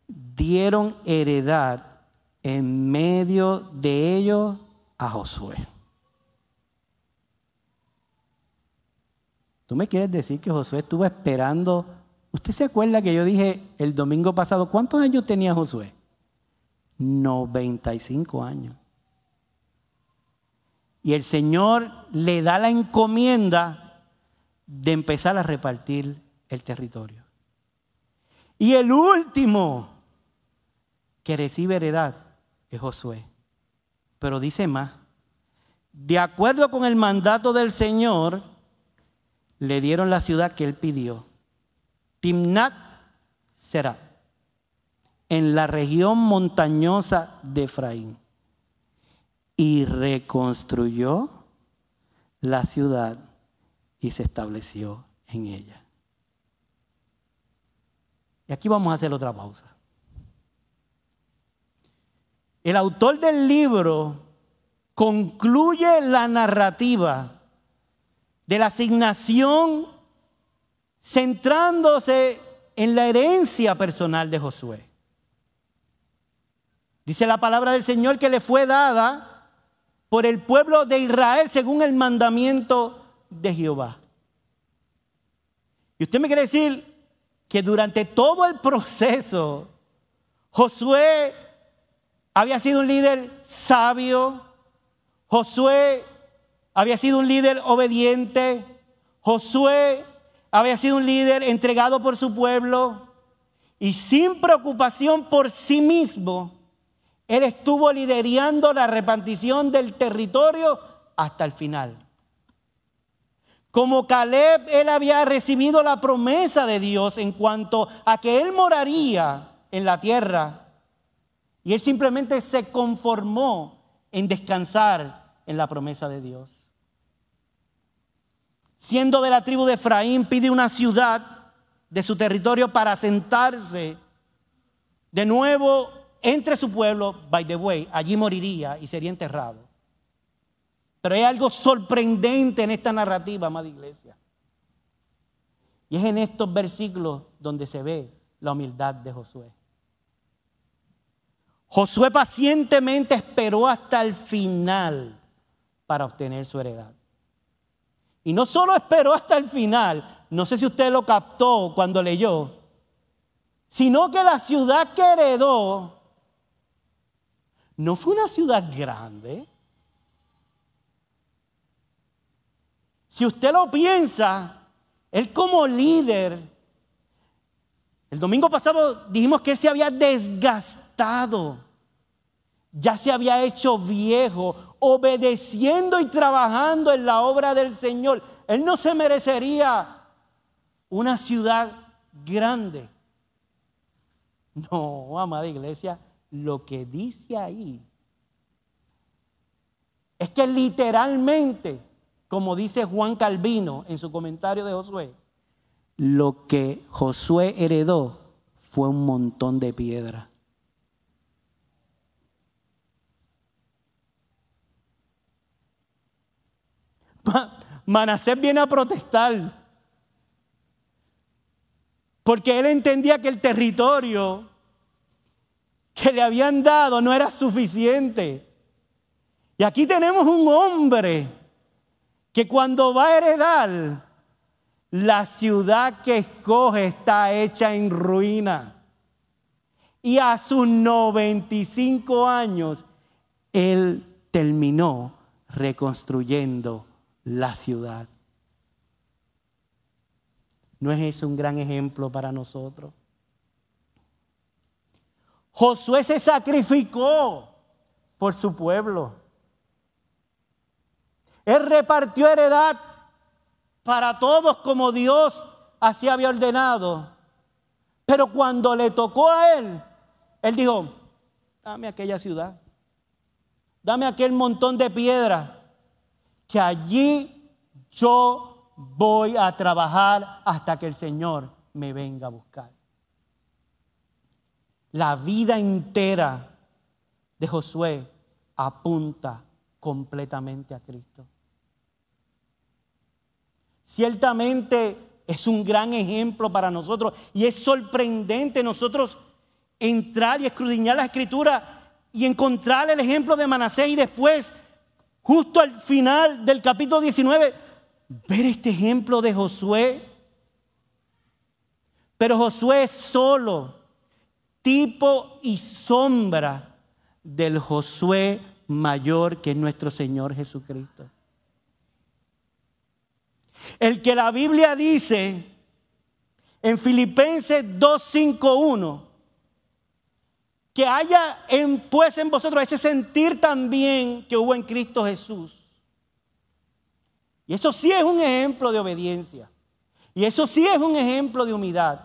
dieron heredad en medio de ellos a Josué. ¿Tú me quieres decir que Josué estuvo esperando? ¿Usted se acuerda que yo dije el domingo pasado, ¿cuántos años tenía Josué? 95 años. Y el Señor le da la encomienda de empezar a repartir el territorio. Y el último que recibe heredad es Josué. Pero dice más, de acuerdo con el mandato del Señor, le dieron la ciudad que él pidió. Timnat será en la región montañosa de Efraín. Y reconstruyó la ciudad y se estableció en ella. Y aquí vamos a hacer otra pausa. El autor del libro concluye la narrativa de la asignación centrándose en la herencia personal de Josué. Dice la palabra del Señor que le fue dada por el pueblo de Israel según el mandamiento de Jehová. Y usted me quiere decir que durante todo el proceso, Josué había sido un líder sabio, Josué había sido un líder obediente, Josué había sido un líder entregado por su pueblo y sin preocupación por sí mismo, él estuvo liderando la repartición del territorio hasta el final. Como Caleb, él había recibido la promesa de Dios en cuanto a que él moraría en la tierra. Y él simplemente se conformó en descansar en la promesa de Dios. Siendo de la tribu de Efraín, pide una ciudad de su territorio para sentarse de nuevo entre su pueblo, by the way, allí moriría y sería enterrado. Pero hay algo sorprendente en esta narrativa, amada iglesia. Y es en estos versículos donde se ve la humildad de Josué. Josué pacientemente esperó hasta el final para obtener su heredad. Y no solo esperó hasta el final, no sé si usted lo captó cuando leyó, sino que la ciudad que heredó no fue una ciudad grande, Si usted lo piensa, él como líder, el domingo pasado dijimos que él se había desgastado, ya se había hecho viejo, obedeciendo y trabajando en la obra del Señor. Él no se merecería una ciudad grande. No, amada iglesia, lo que dice ahí es que literalmente como dice Juan Calvino en su comentario de Josué, lo que Josué heredó fue un montón de piedra. (laughs) Manasés viene a protestar porque él entendía que el territorio que le habían dado no era suficiente. Y aquí tenemos un hombre que cuando va a heredar, la ciudad que escoge está hecha en ruina. Y a sus 95 años, él terminó reconstruyendo la ciudad. ¿No es eso un gran ejemplo para nosotros? Josué se sacrificó por su pueblo. Él repartió heredad para todos como Dios así había ordenado. Pero cuando le tocó a él, él dijo, dame aquella ciudad, dame aquel montón de piedra, que allí yo voy a trabajar hasta que el Señor me venga a buscar. La vida entera de Josué apunta completamente a Cristo. Ciertamente es un gran ejemplo para nosotros y es sorprendente nosotros entrar y escudriñar la escritura y encontrar el ejemplo de Manasés y después, justo al final del capítulo 19, ver este ejemplo de Josué. Pero Josué es solo tipo y sombra del Josué mayor que nuestro Señor Jesucristo. El que la Biblia dice en Filipenses 2.5.1, que haya en, pues en vosotros ese sentir también que hubo en Cristo Jesús. Y eso sí es un ejemplo de obediencia. Y eso sí es un ejemplo de humildad,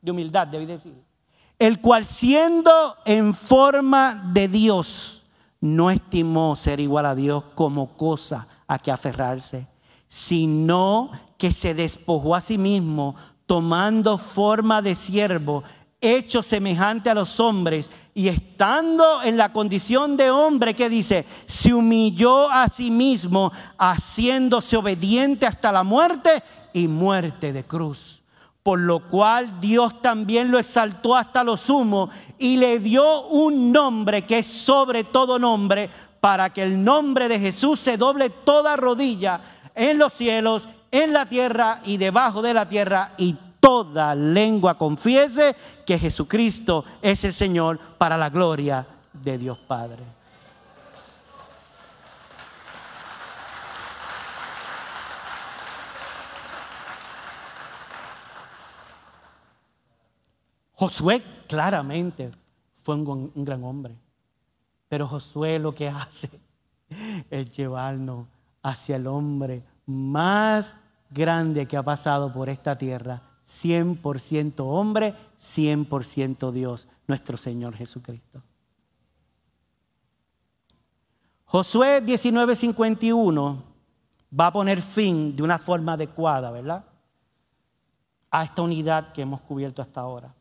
de humildad, debí decir. El cual siendo en forma de Dios, no estimó ser igual a Dios como cosa a que aferrarse sino que se despojó a sí mismo, tomando forma de siervo, hecho semejante a los hombres, y estando en la condición de hombre, que dice, se humilló a sí mismo, haciéndose obediente hasta la muerte y muerte de cruz. por lo cual Dios también lo exaltó hasta lo sumo y le dio un nombre que es sobre todo nombre, para que el nombre de Jesús se doble toda rodilla en los cielos, en la tierra y debajo de la tierra, y toda lengua confiese que Jesucristo es el Señor para la gloria de Dios Padre. Josué claramente fue un, gran hombre, pero Josué lo que hace (laughs) es llevarnos hacia el hombre más grande que ha pasado por esta tierra, 100% hombre, 100% Dios, nuestro Señor Jesucristo. Josué 19:51 va a poner fin de una forma adecuada, ¿verdad? A esta unidad que hemos cubierto hasta ahora.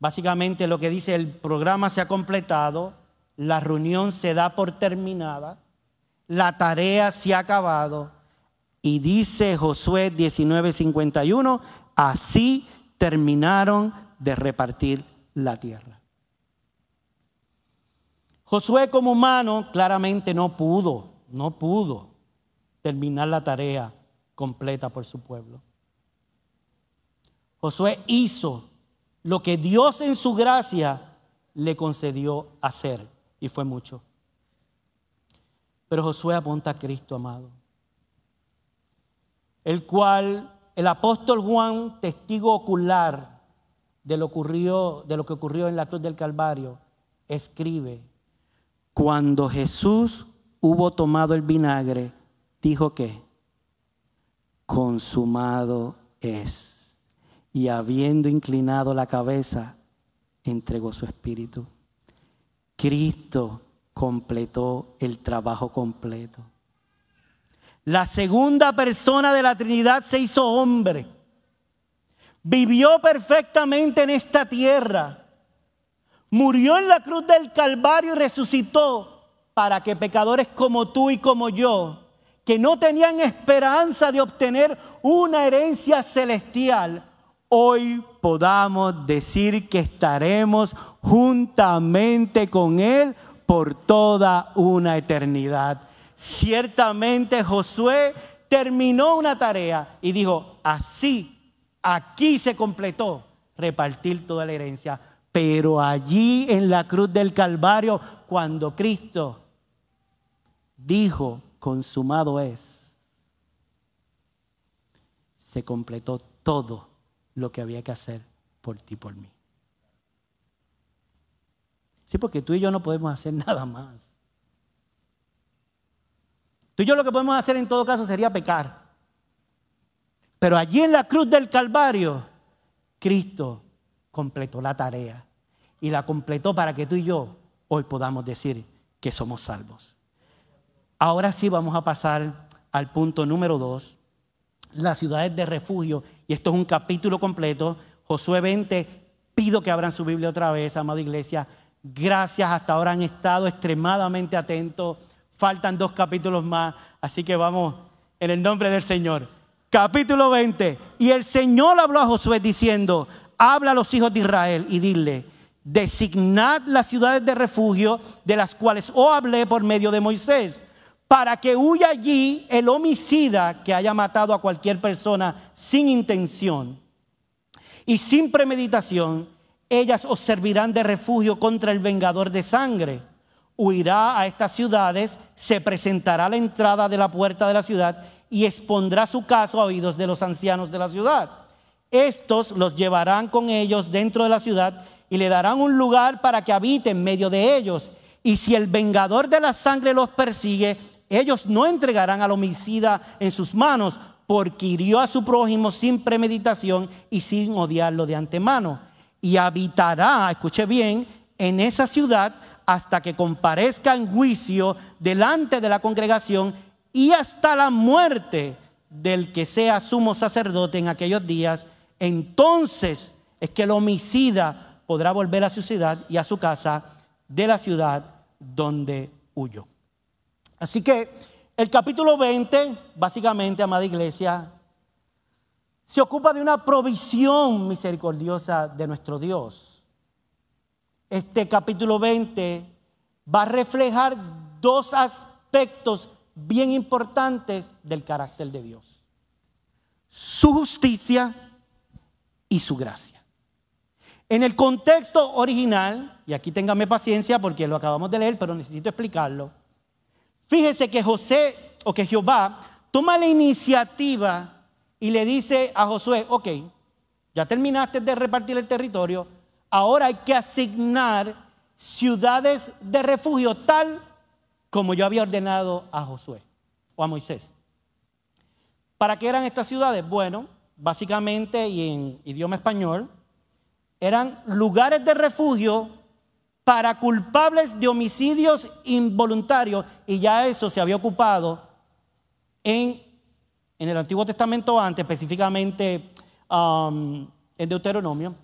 Básicamente lo que dice, el programa se ha completado, la reunión se da por terminada, la tarea se ha acabado y dice Josué 19:51, así terminaron de repartir la tierra. Josué como humano claramente no pudo, no pudo terminar la tarea completa por su pueblo. Josué hizo lo que Dios en su gracia le concedió hacer, y fue mucho. Pero Josué apunta a Cristo, amado, el cual el apóstol Juan, testigo ocular de lo, ocurrió, de lo que ocurrió en la cruz del Calvario, escribe, cuando Jesús hubo tomado el vinagre, dijo que consumado es y habiendo inclinado la cabeza, entregó su espíritu. Cristo completó el trabajo completo. La segunda persona de la Trinidad se hizo hombre. Vivió perfectamente en esta tierra. Murió en la cruz del Calvario y resucitó para que pecadores como tú y como yo, que no tenían esperanza de obtener una herencia celestial, hoy podamos decir que estaremos juntamente con Él por toda una eternidad. Ciertamente Josué terminó una tarea y dijo, así, aquí se completó repartir toda la herencia. Pero allí en la cruz del Calvario, cuando Cristo dijo, consumado es, se completó todo lo que había que hacer por ti, por mí. Sí, porque tú y yo no podemos hacer (laughs) nada más. Tú y yo lo que podemos hacer en todo caso sería pecar. Pero allí en la cruz del Calvario, Cristo completó la tarea. Y la completó para que tú y yo hoy podamos decir que somos salvos. Ahora sí vamos a pasar al punto número dos, las ciudades de refugio y esto es un capítulo completo. Josué 20, pido que abran su Biblia otra vez, amada iglesia. Gracias, hasta ahora han estado extremadamente atentos. Faltan dos capítulos más, así que vamos en el nombre del Señor. Capítulo 20. Y el Señor habló a Josué diciendo, habla a los hijos de Israel y dile, designad las ciudades de refugio de las cuales os hablé por medio de Moisés para que huya allí el homicida que haya matado a cualquier persona sin intención y sin premeditación, ellas os servirán de refugio contra el vengador de sangre. Huirá a estas ciudades, se presentará a la entrada de la puerta de la ciudad y expondrá su caso a oídos de los ancianos de la ciudad. Estos los llevarán con ellos dentro de la ciudad y le darán un lugar para que habite en medio de ellos. Y si el vengador de la sangre los persigue, ellos no entregarán al homicida en sus manos, porque hirió a su prójimo sin premeditación y sin odiarlo de antemano. Y habitará, escuche bien, en esa ciudad hasta que comparezca en juicio delante de la congregación y hasta la muerte del que sea sumo sacerdote en aquellos días. Entonces es que el homicida podrá volver a su ciudad y a su casa de la ciudad donde huyó. Así que el capítulo 20, básicamente, amada iglesia, se ocupa de una provisión misericordiosa de nuestro Dios. Este capítulo 20 va a reflejar dos aspectos bien importantes del carácter de Dios. Su justicia y su gracia. En el contexto original, y aquí téngame paciencia porque lo acabamos de leer, pero necesito explicarlo. Fíjese que José o que Jehová toma la iniciativa y le dice a Josué, ok, ya terminaste de repartir el territorio, ahora hay que asignar ciudades de refugio tal como yo había ordenado a Josué o a Moisés. ¿Para qué eran estas ciudades? Bueno, básicamente y en idioma español, eran lugares de refugio para culpables de homicidios involuntarios y ya eso se había ocupado en, en el Antiguo Testamento antes, específicamente um, en Deuteronomio,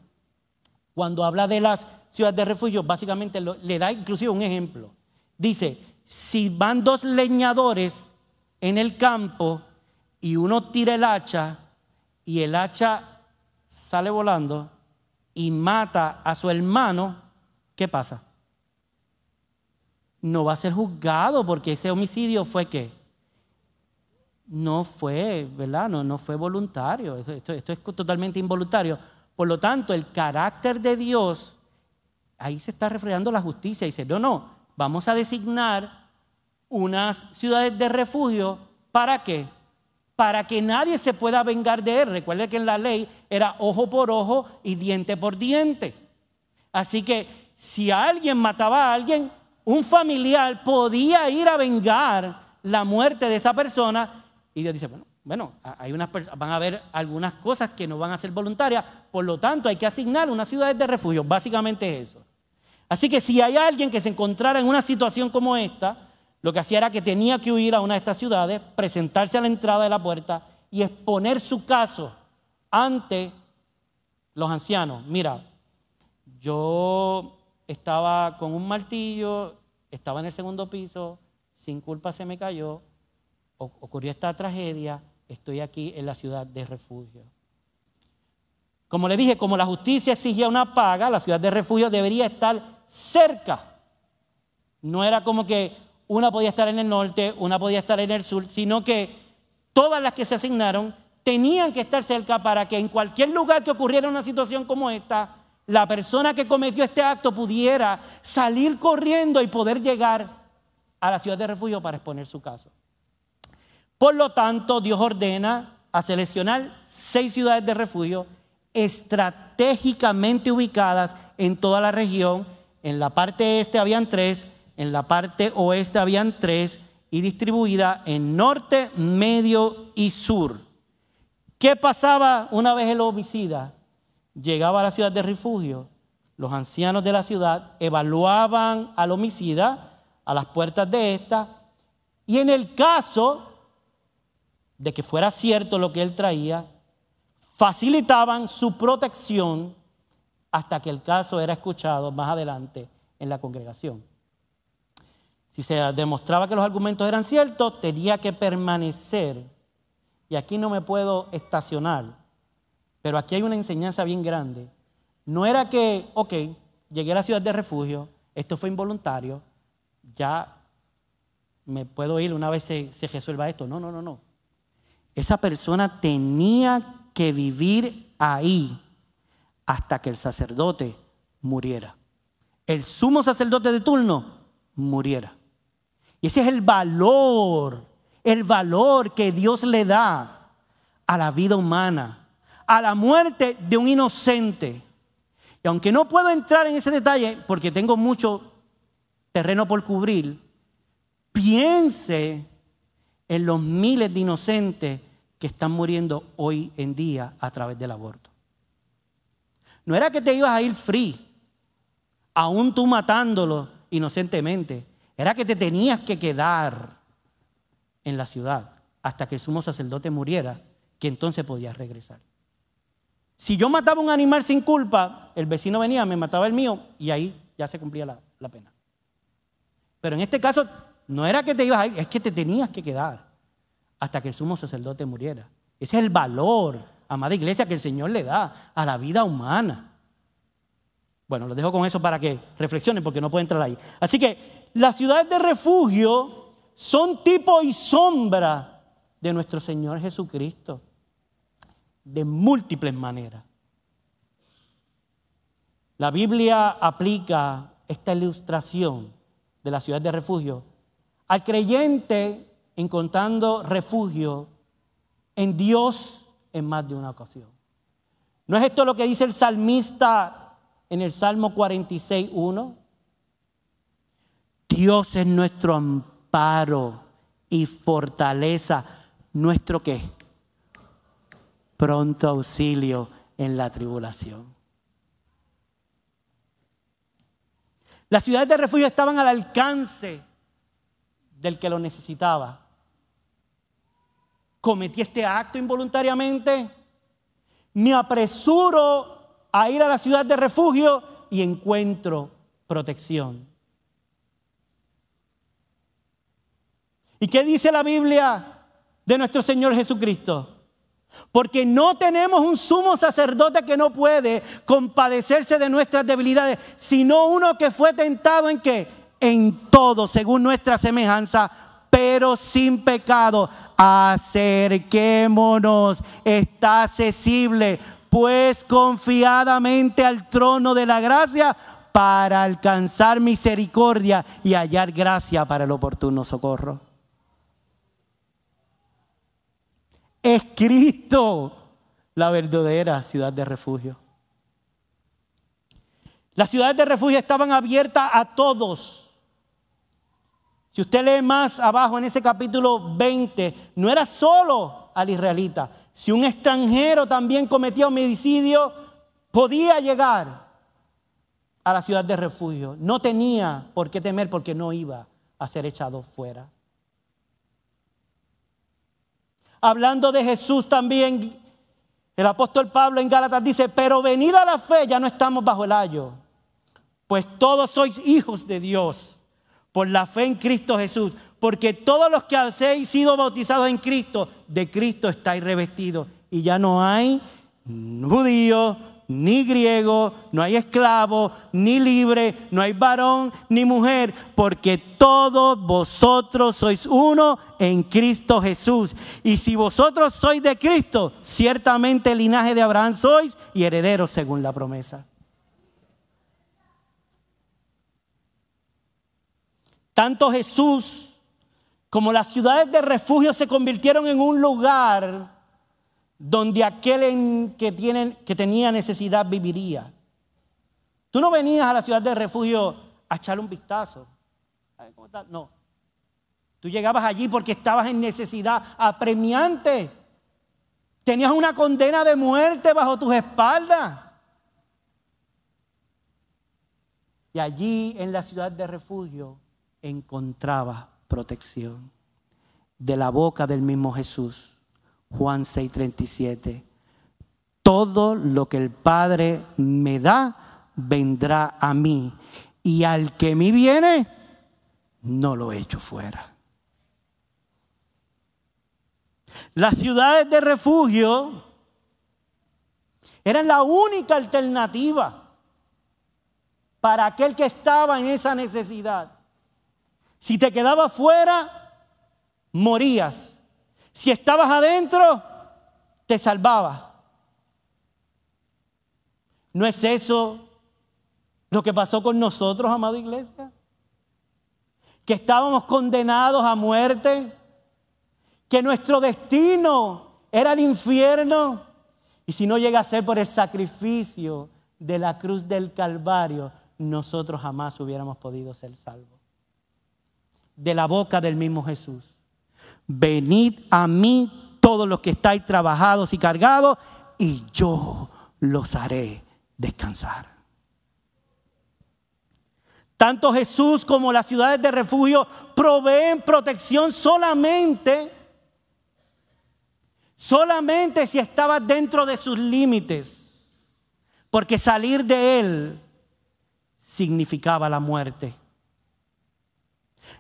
cuando habla de las ciudades de refugio, básicamente le da inclusive un ejemplo. Dice, si van dos leñadores en el campo y uno tira el hacha y el hacha sale volando y mata a su hermano, ¿qué pasa? No va a ser juzgado porque ese homicidio fue qué? No fue, ¿verdad? No, no fue voluntario. Esto, esto es totalmente involuntario. Por lo tanto, el carácter de Dios, ahí se está reflejando la justicia. Dice, no, no, vamos a designar unas ciudades de refugio. ¿Para qué? para que nadie se pueda vengar de él. Recuerde que en la ley era ojo por ojo y diente por diente. Así que si alguien mataba a alguien, un familiar podía ir a vengar la muerte de esa persona y Dios dice, bueno, bueno, hay unas van a haber algunas cosas que no van a ser voluntarias, por lo tanto hay que asignar unas ciudades de refugio, básicamente es eso. Así que si hay alguien que se encontrara en una situación como esta, lo que hacía era que tenía que huir a una de estas ciudades, presentarse a la entrada de la puerta y exponer su caso ante los ancianos. Mira, yo estaba con un martillo, estaba en el segundo piso, sin culpa se me cayó, ocurrió esta tragedia, estoy aquí en la ciudad de refugio. Como le dije, como la justicia exigía una paga, la ciudad de refugio debería estar cerca. No era como que una podía estar en el norte, una podía estar en el sur, sino que todas las que se asignaron tenían que estar cerca para que en cualquier lugar que ocurriera una situación como esta, la persona que cometió este acto pudiera salir corriendo y poder llegar a la ciudad de refugio para exponer su caso. Por lo tanto, Dios ordena a seleccionar seis ciudades de refugio estratégicamente ubicadas en toda la región. En la parte este habían tres, en la parte oeste habían tres y distribuida en norte, medio y sur. ¿Qué pasaba una vez el homicida llegaba a la ciudad de refugio? Los ancianos de la ciudad evaluaban al homicida a las puertas de esta y en el caso de que fuera cierto lo que él traía, facilitaban su protección hasta que el caso era escuchado más adelante en la congregación. Si se demostraba que los argumentos eran ciertos, tenía que permanecer. Y aquí no me puedo estacionar. Pero aquí hay una enseñanza bien grande. No era que, ok, llegué a la ciudad de refugio, esto fue involuntario, ya me puedo ir una vez se, se resuelva esto. No, no, no, no. Esa persona tenía que vivir ahí hasta que el sacerdote muriera. El sumo sacerdote de turno muriera. Y ese es el valor, el valor que Dios le da a la vida humana, a la muerte de un inocente. Y aunque no puedo entrar en ese detalle porque tengo mucho terreno por cubrir, piense en los miles de inocentes que están muriendo hoy en día a través del aborto. No era que te ibas a ir free, aún tú matándolo inocentemente. Era que te tenías que quedar en la ciudad hasta que el sumo sacerdote muriera, que entonces podías regresar. Si yo mataba un animal sin culpa, el vecino venía, me mataba el mío y ahí ya se cumplía la, la pena. Pero en este caso no era que te ibas a ir, es que te tenías que quedar hasta que el sumo sacerdote muriera. Ese es el valor amada iglesia, que el Señor le da a la vida humana. Bueno, los dejo con eso para que reflexionen porque no puedo entrar ahí. Así que las ciudades de refugio son tipo y sombra de nuestro Señor Jesucristo de múltiples maneras. La Biblia aplica esta ilustración de la ciudad de refugio al creyente encontrando refugio en Dios en más de una ocasión. ¿No es esto lo que dice el salmista en el Salmo 46.1? Dios es nuestro amparo y fortaleza, nuestro qué? Pronto auxilio en la tribulación. Las ciudades de refugio estaban al alcance del que lo necesitaba. Cometí este acto involuntariamente, me apresuro a ir a la ciudad de refugio y encuentro protección. ¿Y qué dice la Biblia de nuestro Señor Jesucristo? Porque no tenemos un sumo sacerdote que no puede compadecerse de nuestras debilidades, sino uno que fue tentado en qué? En todo, según nuestra semejanza, pero sin pecado. Acerquémonos, está accesible, pues confiadamente al trono de la gracia para alcanzar misericordia y hallar gracia para el oportuno socorro. Es Cristo la verdadera ciudad de refugio. Las ciudades de refugio estaban abiertas a todos. Si usted lee más abajo en ese capítulo 20, no era solo al israelita. Si un extranjero también cometía homicidio, podía llegar a la ciudad de refugio. No tenía por qué temer porque no iba a ser echado fuera. hablando de Jesús también, el apóstol Pablo en Gálatas dice, pero venid a la fe, ya no estamos bajo el ayo, pues todos sois hijos de Dios por la fe en Cristo Jesús, porque todos los que habéis sido bautizados en Cristo, de Cristo estáis revestidos, y ya no hay judío, ni griego, no hay esclavo, ni libre, no hay varón, ni mujer, porque todos vosotros sois uno en Cristo Jesús. Y si vosotros sois de Cristo, ciertamente el linaje de Abraham sois y herederos según la promesa. Tanto Jesús como las ciudades de refugio se convirtieron en un lugar donde aquel que, que tenía necesidad viviría. Tú no venías a la ciudad de refugio a echarle un vistazo. No. Tú llegabas allí porque estabas en necesidad apremiante. Tenías una condena de muerte bajo tus espaldas. Y allí en la ciudad de refugio encontraba protección de la boca del mismo Jesús. Juan 6:37. Todo lo que el Padre me da, vendrá a mí. Y al que me viene, no lo echo fuera. Las ciudades de refugio eran la única alternativa para aquel que estaba en esa necesidad. Si te quedabas fuera, morías. Si estabas adentro, te salvaba. ¿No es eso lo que pasó con nosotros, amado iglesia? Que estábamos condenados a muerte, que nuestro destino era el infierno. Y si no llega a ser por el sacrificio de la cruz del Calvario, nosotros jamás hubiéramos podido ser salvos. De la boca del mismo Jesús venid a mí todos los que estáis trabajados y cargados, y yo los haré descansar. Tanto Jesús como las ciudades de refugio proveen protección solamente, solamente si estabas dentro de sus límites, porque salir de él significaba la muerte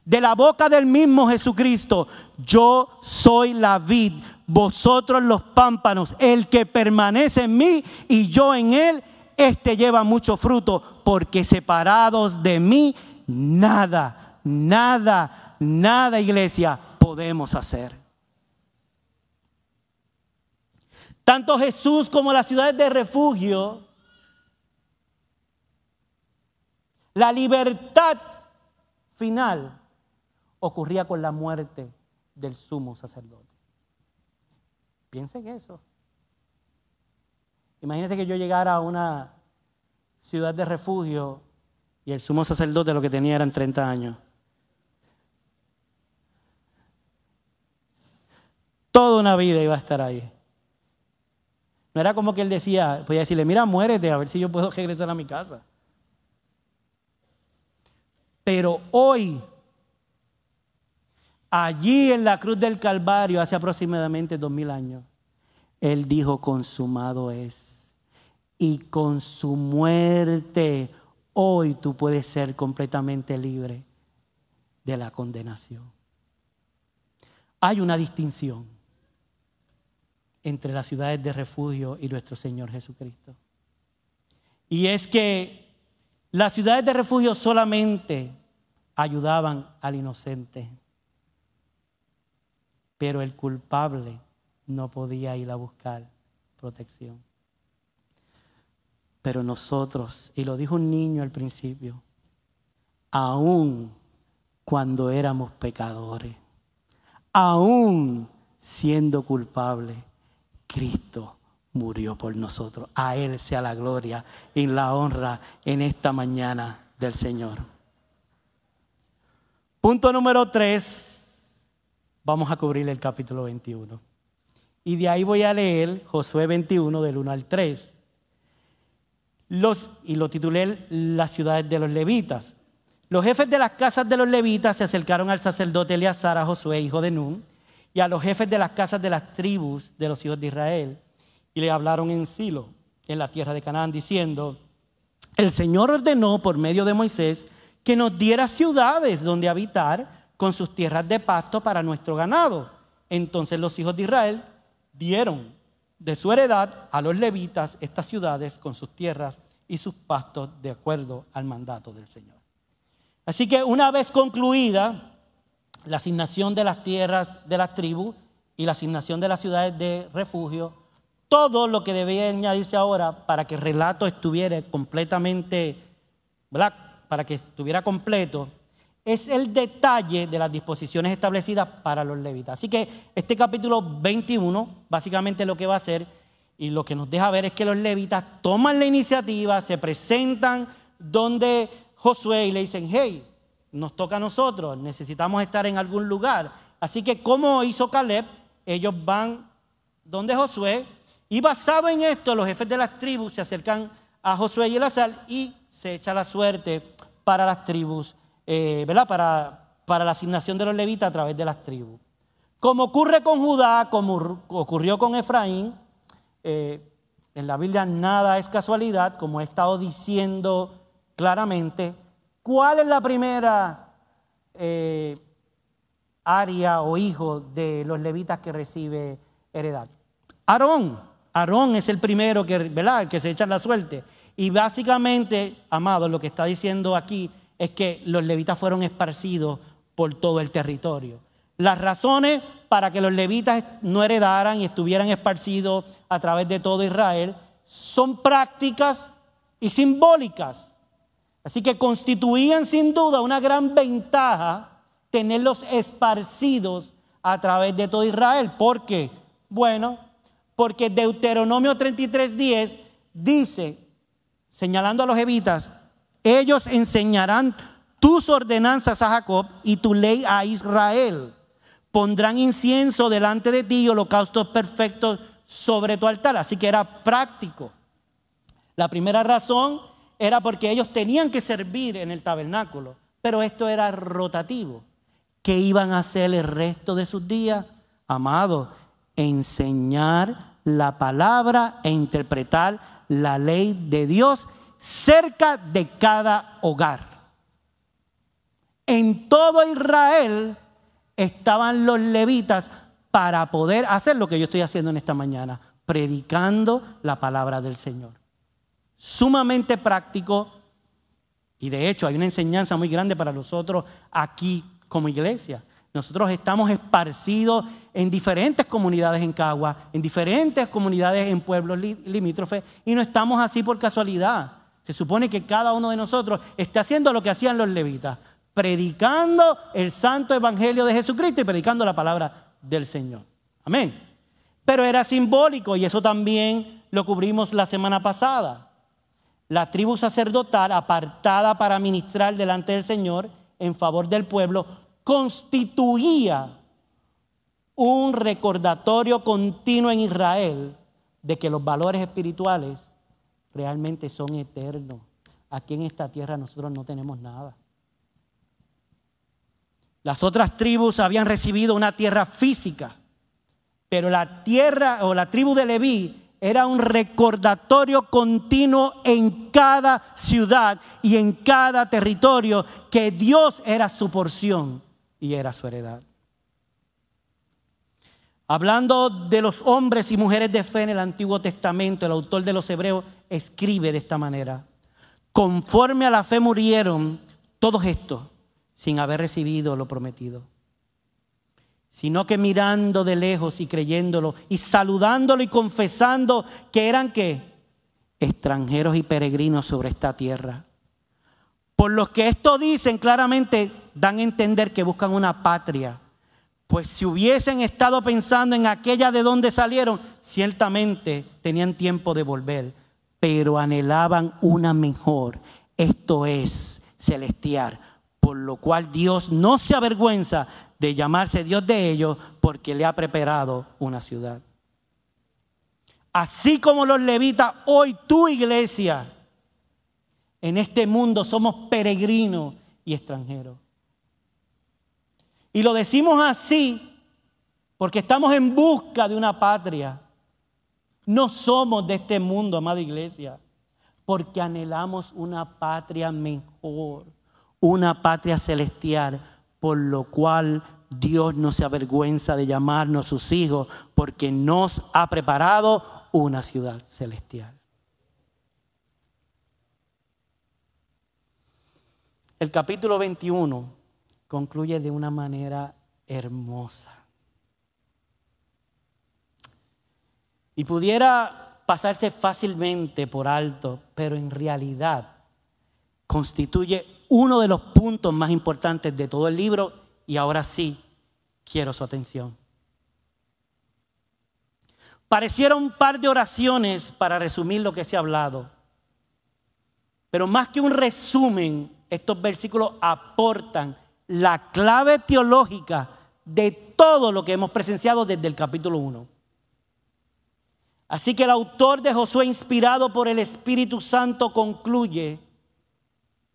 de la boca del mismo Jesucristo, yo soy la vid, vosotros los pámpanos, el que permanece en mí y yo en él, este lleva mucho fruto, porque separados de mí, nada, nada, nada, iglesia, podemos hacer. Tanto Jesús como las ciudades de refugio, la libertad final ocurría con la muerte del sumo sacerdote. Piensen eso. Imagínate que yo llegara a una ciudad de refugio y el sumo sacerdote lo que tenía eran 30 años. Toda una vida iba a estar ahí. No era como que él decía, podía decirle, mira, muérete, a ver si yo puedo (laughs) regresar a mi casa. Pero hoy, allí en la cruz del Calvario, hace aproximadamente dos mil años, Él dijo, consumado es. Y con su muerte, hoy tú puedes ser completamente libre de la condenación. Hay una distinción entre las ciudades de refugio y nuestro Señor Jesucristo. Y es que las ciudades de refugio solamente ayudaban al inocente, pero el culpable no podía ir a buscar protección. Pero nosotros, y lo dijo un niño al principio, aún cuando éramos pecadores, aún siendo culpables, Cristo murió por nosotros. A Él sea la gloria y la honra en esta mañana del Señor. Punto número tres, vamos a cubrir el capítulo 21. Y de ahí voy a leer Josué 21 del 1 al 3. Los, y lo titulé Las ciudades de los levitas. Los jefes de las casas de los levitas se acercaron al sacerdote Eleazar, a Josué, hijo de Nun, y a los jefes de las casas de las tribus de los hijos de Israel y le hablaron en Silo, en la tierra de Canaán, diciendo, el Señor ordenó por medio de Moisés que nos diera ciudades donde habitar con sus tierras de pasto para nuestro ganado. Entonces los hijos de Israel dieron de su heredad a los levitas estas ciudades con sus tierras y sus pastos de acuerdo al mandato del Señor. Así que una vez concluida la asignación de las tierras de las tribus y la asignación de las ciudades de refugio, todo lo que debía añadirse ahora para que el relato estuviera completamente, ¿verdad? para que estuviera completo, es el detalle de las disposiciones establecidas para los levitas. Así que este capítulo 21, básicamente lo que va a hacer y lo que nos deja ver es que los levitas toman la iniciativa, se presentan donde Josué y le dicen, hey, nos toca a nosotros, necesitamos estar en algún lugar. Así que como hizo Caleb, ellos van donde Josué y basado en esto los jefes de las tribus se acercan a Josué y Elazar y se echa la suerte para las tribus, eh, ¿verdad? Para, la asignación de los levitas a través de las tribus. Como ocurre con Judá, como ocurrió con Efraín, eh, en la Biblia nada es casualidad, como he estado diciendo claramente, ¿Cuál es la primera eh, área o hijo de los levitas que recibe heredad? Aarón. Aarón es el primero que, que se echa la suerte. Y básicamente, amado, lo que está diciendo aquí es que los levitas fueron esparcidos por todo el territorio. Las razones para que los levitas no heredaran y estuvieran esparcidos a través de todo Israel son prácticas y simbólicas. Así que constituían sin duda una gran ventaja tenerlos esparcidos a través de todo Israel. ¿Por qué? Bueno, porque Deuteronomio 33:10 dice, señalando a los evitas, ellos enseñarán tus ordenanzas a Jacob y tu ley a Israel. Pondrán incienso delante de ti y holocaustos perfectos sobre tu altar. Así que era práctico. La primera razón era porque ellos tenían que servir en el tabernáculo, pero esto era rotativo. ¿Qué iban a hacer el resto de sus días? Amado, enseñar la palabra e interpretar la ley de Dios cerca de cada hogar. En todo Israel estaban los levitas para poder hacer lo que yo estoy haciendo en esta mañana, predicando la palabra del Señor. Sumamente práctico y de hecho hay una enseñanza muy grande para nosotros aquí como iglesia. Nosotros estamos esparcidos en diferentes comunidades en Cagua, en diferentes comunidades en pueblos limítrofes y no estamos así por casualidad. Se supone que cada uno de nosotros está haciendo lo que hacían los levitas, predicando el santo evangelio de Jesucristo y predicando la palabra del Señor. Amén. Pero era simbólico y eso también lo cubrimos la semana pasada. La tribu sacerdotal apartada para ministrar delante del Señor en favor del pueblo constituía un recordatorio continuo en Israel de que los valores espirituales realmente son eternos. Aquí en esta tierra nosotros no tenemos nada. Las otras tribus habían recibido una tierra física, pero la tierra o la tribu de Leví era un recordatorio continuo en cada ciudad y en cada territorio que Dios era su porción y era su heredad. Hablando de los hombres y mujeres de fe en el Antiguo Testamento, el autor de los Hebreos escribe de esta manera, conforme a la fe murieron todos estos sin haber recibido lo prometido, sino que mirando de lejos y creyéndolo y saludándolo y confesando que eran qué? Extranjeros y peregrinos sobre esta tierra. Por lo que esto dicen claramente, dan a entender que buscan una patria. Pues si hubiesen estado pensando en aquella de donde salieron, ciertamente tenían tiempo de volver, pero anhelaban una mejor, esto es celestial por lo cual Dios no se avergüenza de llamarse Dios de ellos porque le ha preparado una ciudad. Así como los levitas, hoy tu iglesia, en este mundo somos peregrinos y extranjeros. Y lo decimos así porque estamos en busca de una patria. No somos de este mundo, amada iglesia, porque anhelamos una patria mejor una patria celestial, por lo cual Dios no se avergüenza de llamarnos sus hijos, porque nos ha preparado una ciudad celestial. El capítulo 21 concluye de una manera hermosa. Y pudiera pasarse fácilmente por alto, pero en realidad constituye uno de los puntos más importantes de todo el libro y ahora sí quiero su atención. Pareciera un par de oraciones para resumir lo que se ha hablado, pero más que un resumen, estos versículos aportan la clave teológica de todo lo que hemos presenciado desde el capítulo 1. Así que el autor de Josué, inspirado por el Espíritu Santo, concluye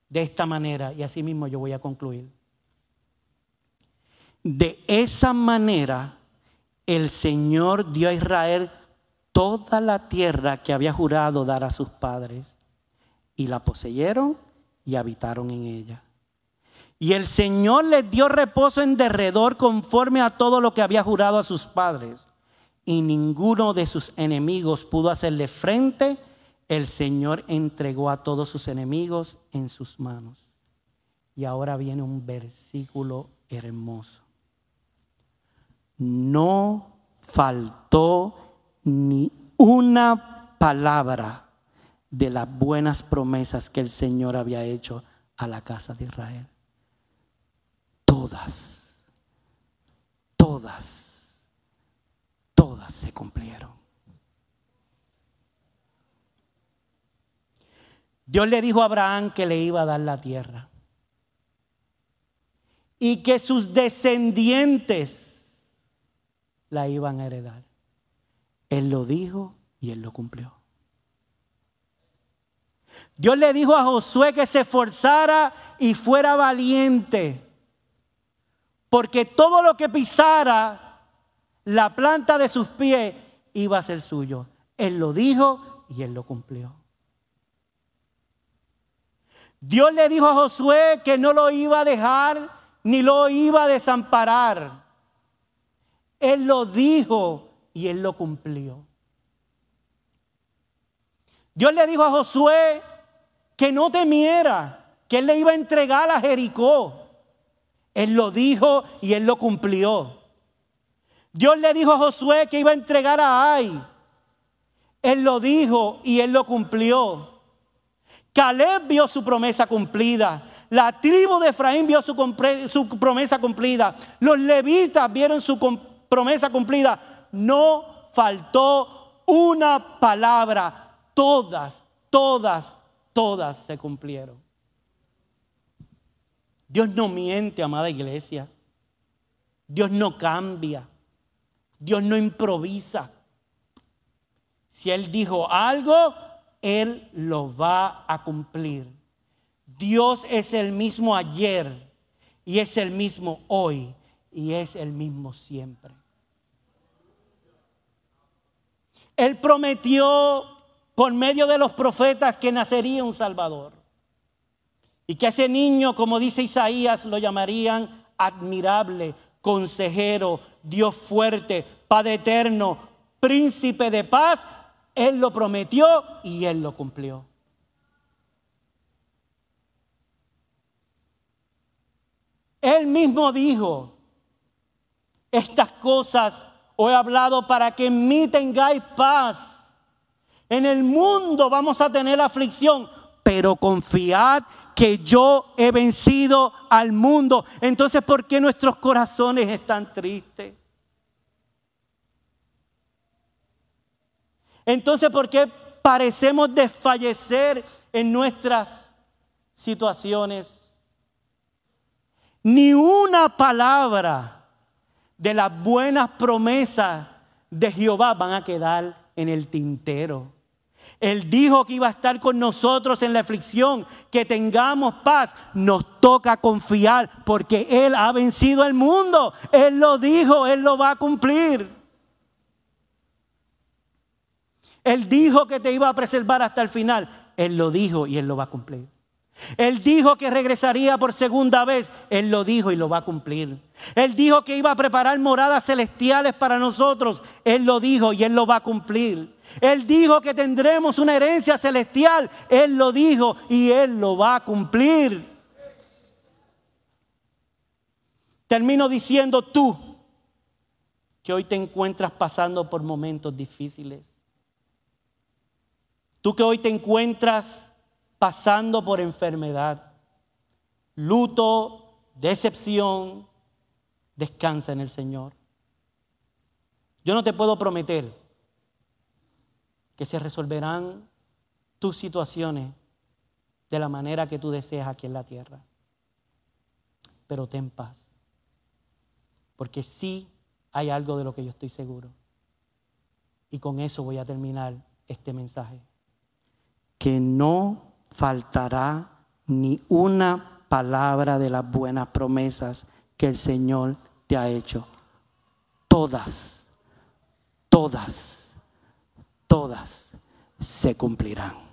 de esta manera, y así mismo yo voy a concluir. De esa manera, el Señor dio a Israel toda la tierra que había jurado dar a sus padres, y la poseyeron y habitaron en ella. Y el Señor les dio reposo en derredor conforme a todo lo que había jurado a sus padres. Y ninguno de sus enemigos pudo hacerle frente el Señor entregó a todos sus enemigos en sus manos. Y ahora viene un versículo hermoso. No faltó ni una palabra de las buenas promesas que el Señor había hecho a la casa de Israel. Todas, todas, todas se cumplieron. Dios le dijo a Abraham que le iba a dar la tierra y que sus descendientes la iban a heredar. Él lo dijo y él lo cumplió. Dios le dijo a Josué que se esforzara y fuera valiente, porque todo lo que pisara la planta de sus pies iba a ser suyo. Él lo dijo y él lo cumplió. Dios le dijo a Josué que no lo iba a dejar ni lo iba a desamparar. Él lo dijo y Él lo cumplió. Dios le dijo a Josué que no temiera, que Él le iba a entregar a Jericó. Él lo dijo y Él lo cumplió. Dios le dijo a Josué que iba a entregar a Ai. Él lo dijo y Él lo cumplió. Caleb vio su promesa cumplida. La tribu de Efraín vio su, su, promesa cumplida. Los levitas vieron su promesa cumplida. No faltó una palabra. Todas, todas, todas se cumplieron. Dios no miente, amada iglesia. Dios no cambia. Dios no improvisa. Si Él dijo algo, Él lo va a cumplir. Dios es el mismo ayer y es el mismo hoy y es el mismo siempre. Él prometió por medio de los profetas que nacería un Salvador. Y que ese niño, como dice Isaías, lo llamarían admirable, consejero, Dios fuerte, Padre eterno, príncipe de paz. Él lo prometió y Él lo cumplió. Él mismo dijo, estas cosas os he hablado para que en mí tengáis paz. En el mundo vamos a tener aflicción, pero confiad que yo he vencido al mundo. Entonces, ¿por qué nuestros corazones están tristes? Entonces, ¿por qué parecemos desfallecer en nuestras situaciones? Ni una palabra de las buenas promesas de Jehová van a quedar en el tintero. Él dijo que iba a estar con nosotros en la aflicción, que tengamos paz. Nos toca confiar porque Él ha vencido el mundo. Él lo dijo, Él lo va a cumplir. Él dijo que te iba a preservar hasta el final. Él lo dijo y Él lo va a cumplir. Él dijo que regresaría por segunda vez. Él lo dijo y lo va a cumplir. Él dijo que iba a preparar moradas celestiales para nosotros. Él lo dijo y Él lo va a cumplir. Él dijo que tendremos una herencia celestial. Él lo dijo y Él lo va a cumplir. Termino diciendo tú que hoy te encuentras pasando por momentos difíciles. Tú que hoy te encuentras pasando por enfermedad, luto, decepción, descansa en el Señor. Yo no te puedo prometer que se resolverán tus situaciones de la manera que tú deseas aquí en la tierra. Pero ten paz. Porque sí hay algo de lo que yo estoy seguro. Y con eso voy a terminar este mensaje. Que no faltará ni una palabra de las buenas promesas que el Señor te ha hecho. Todas, todas todas se cumplirán.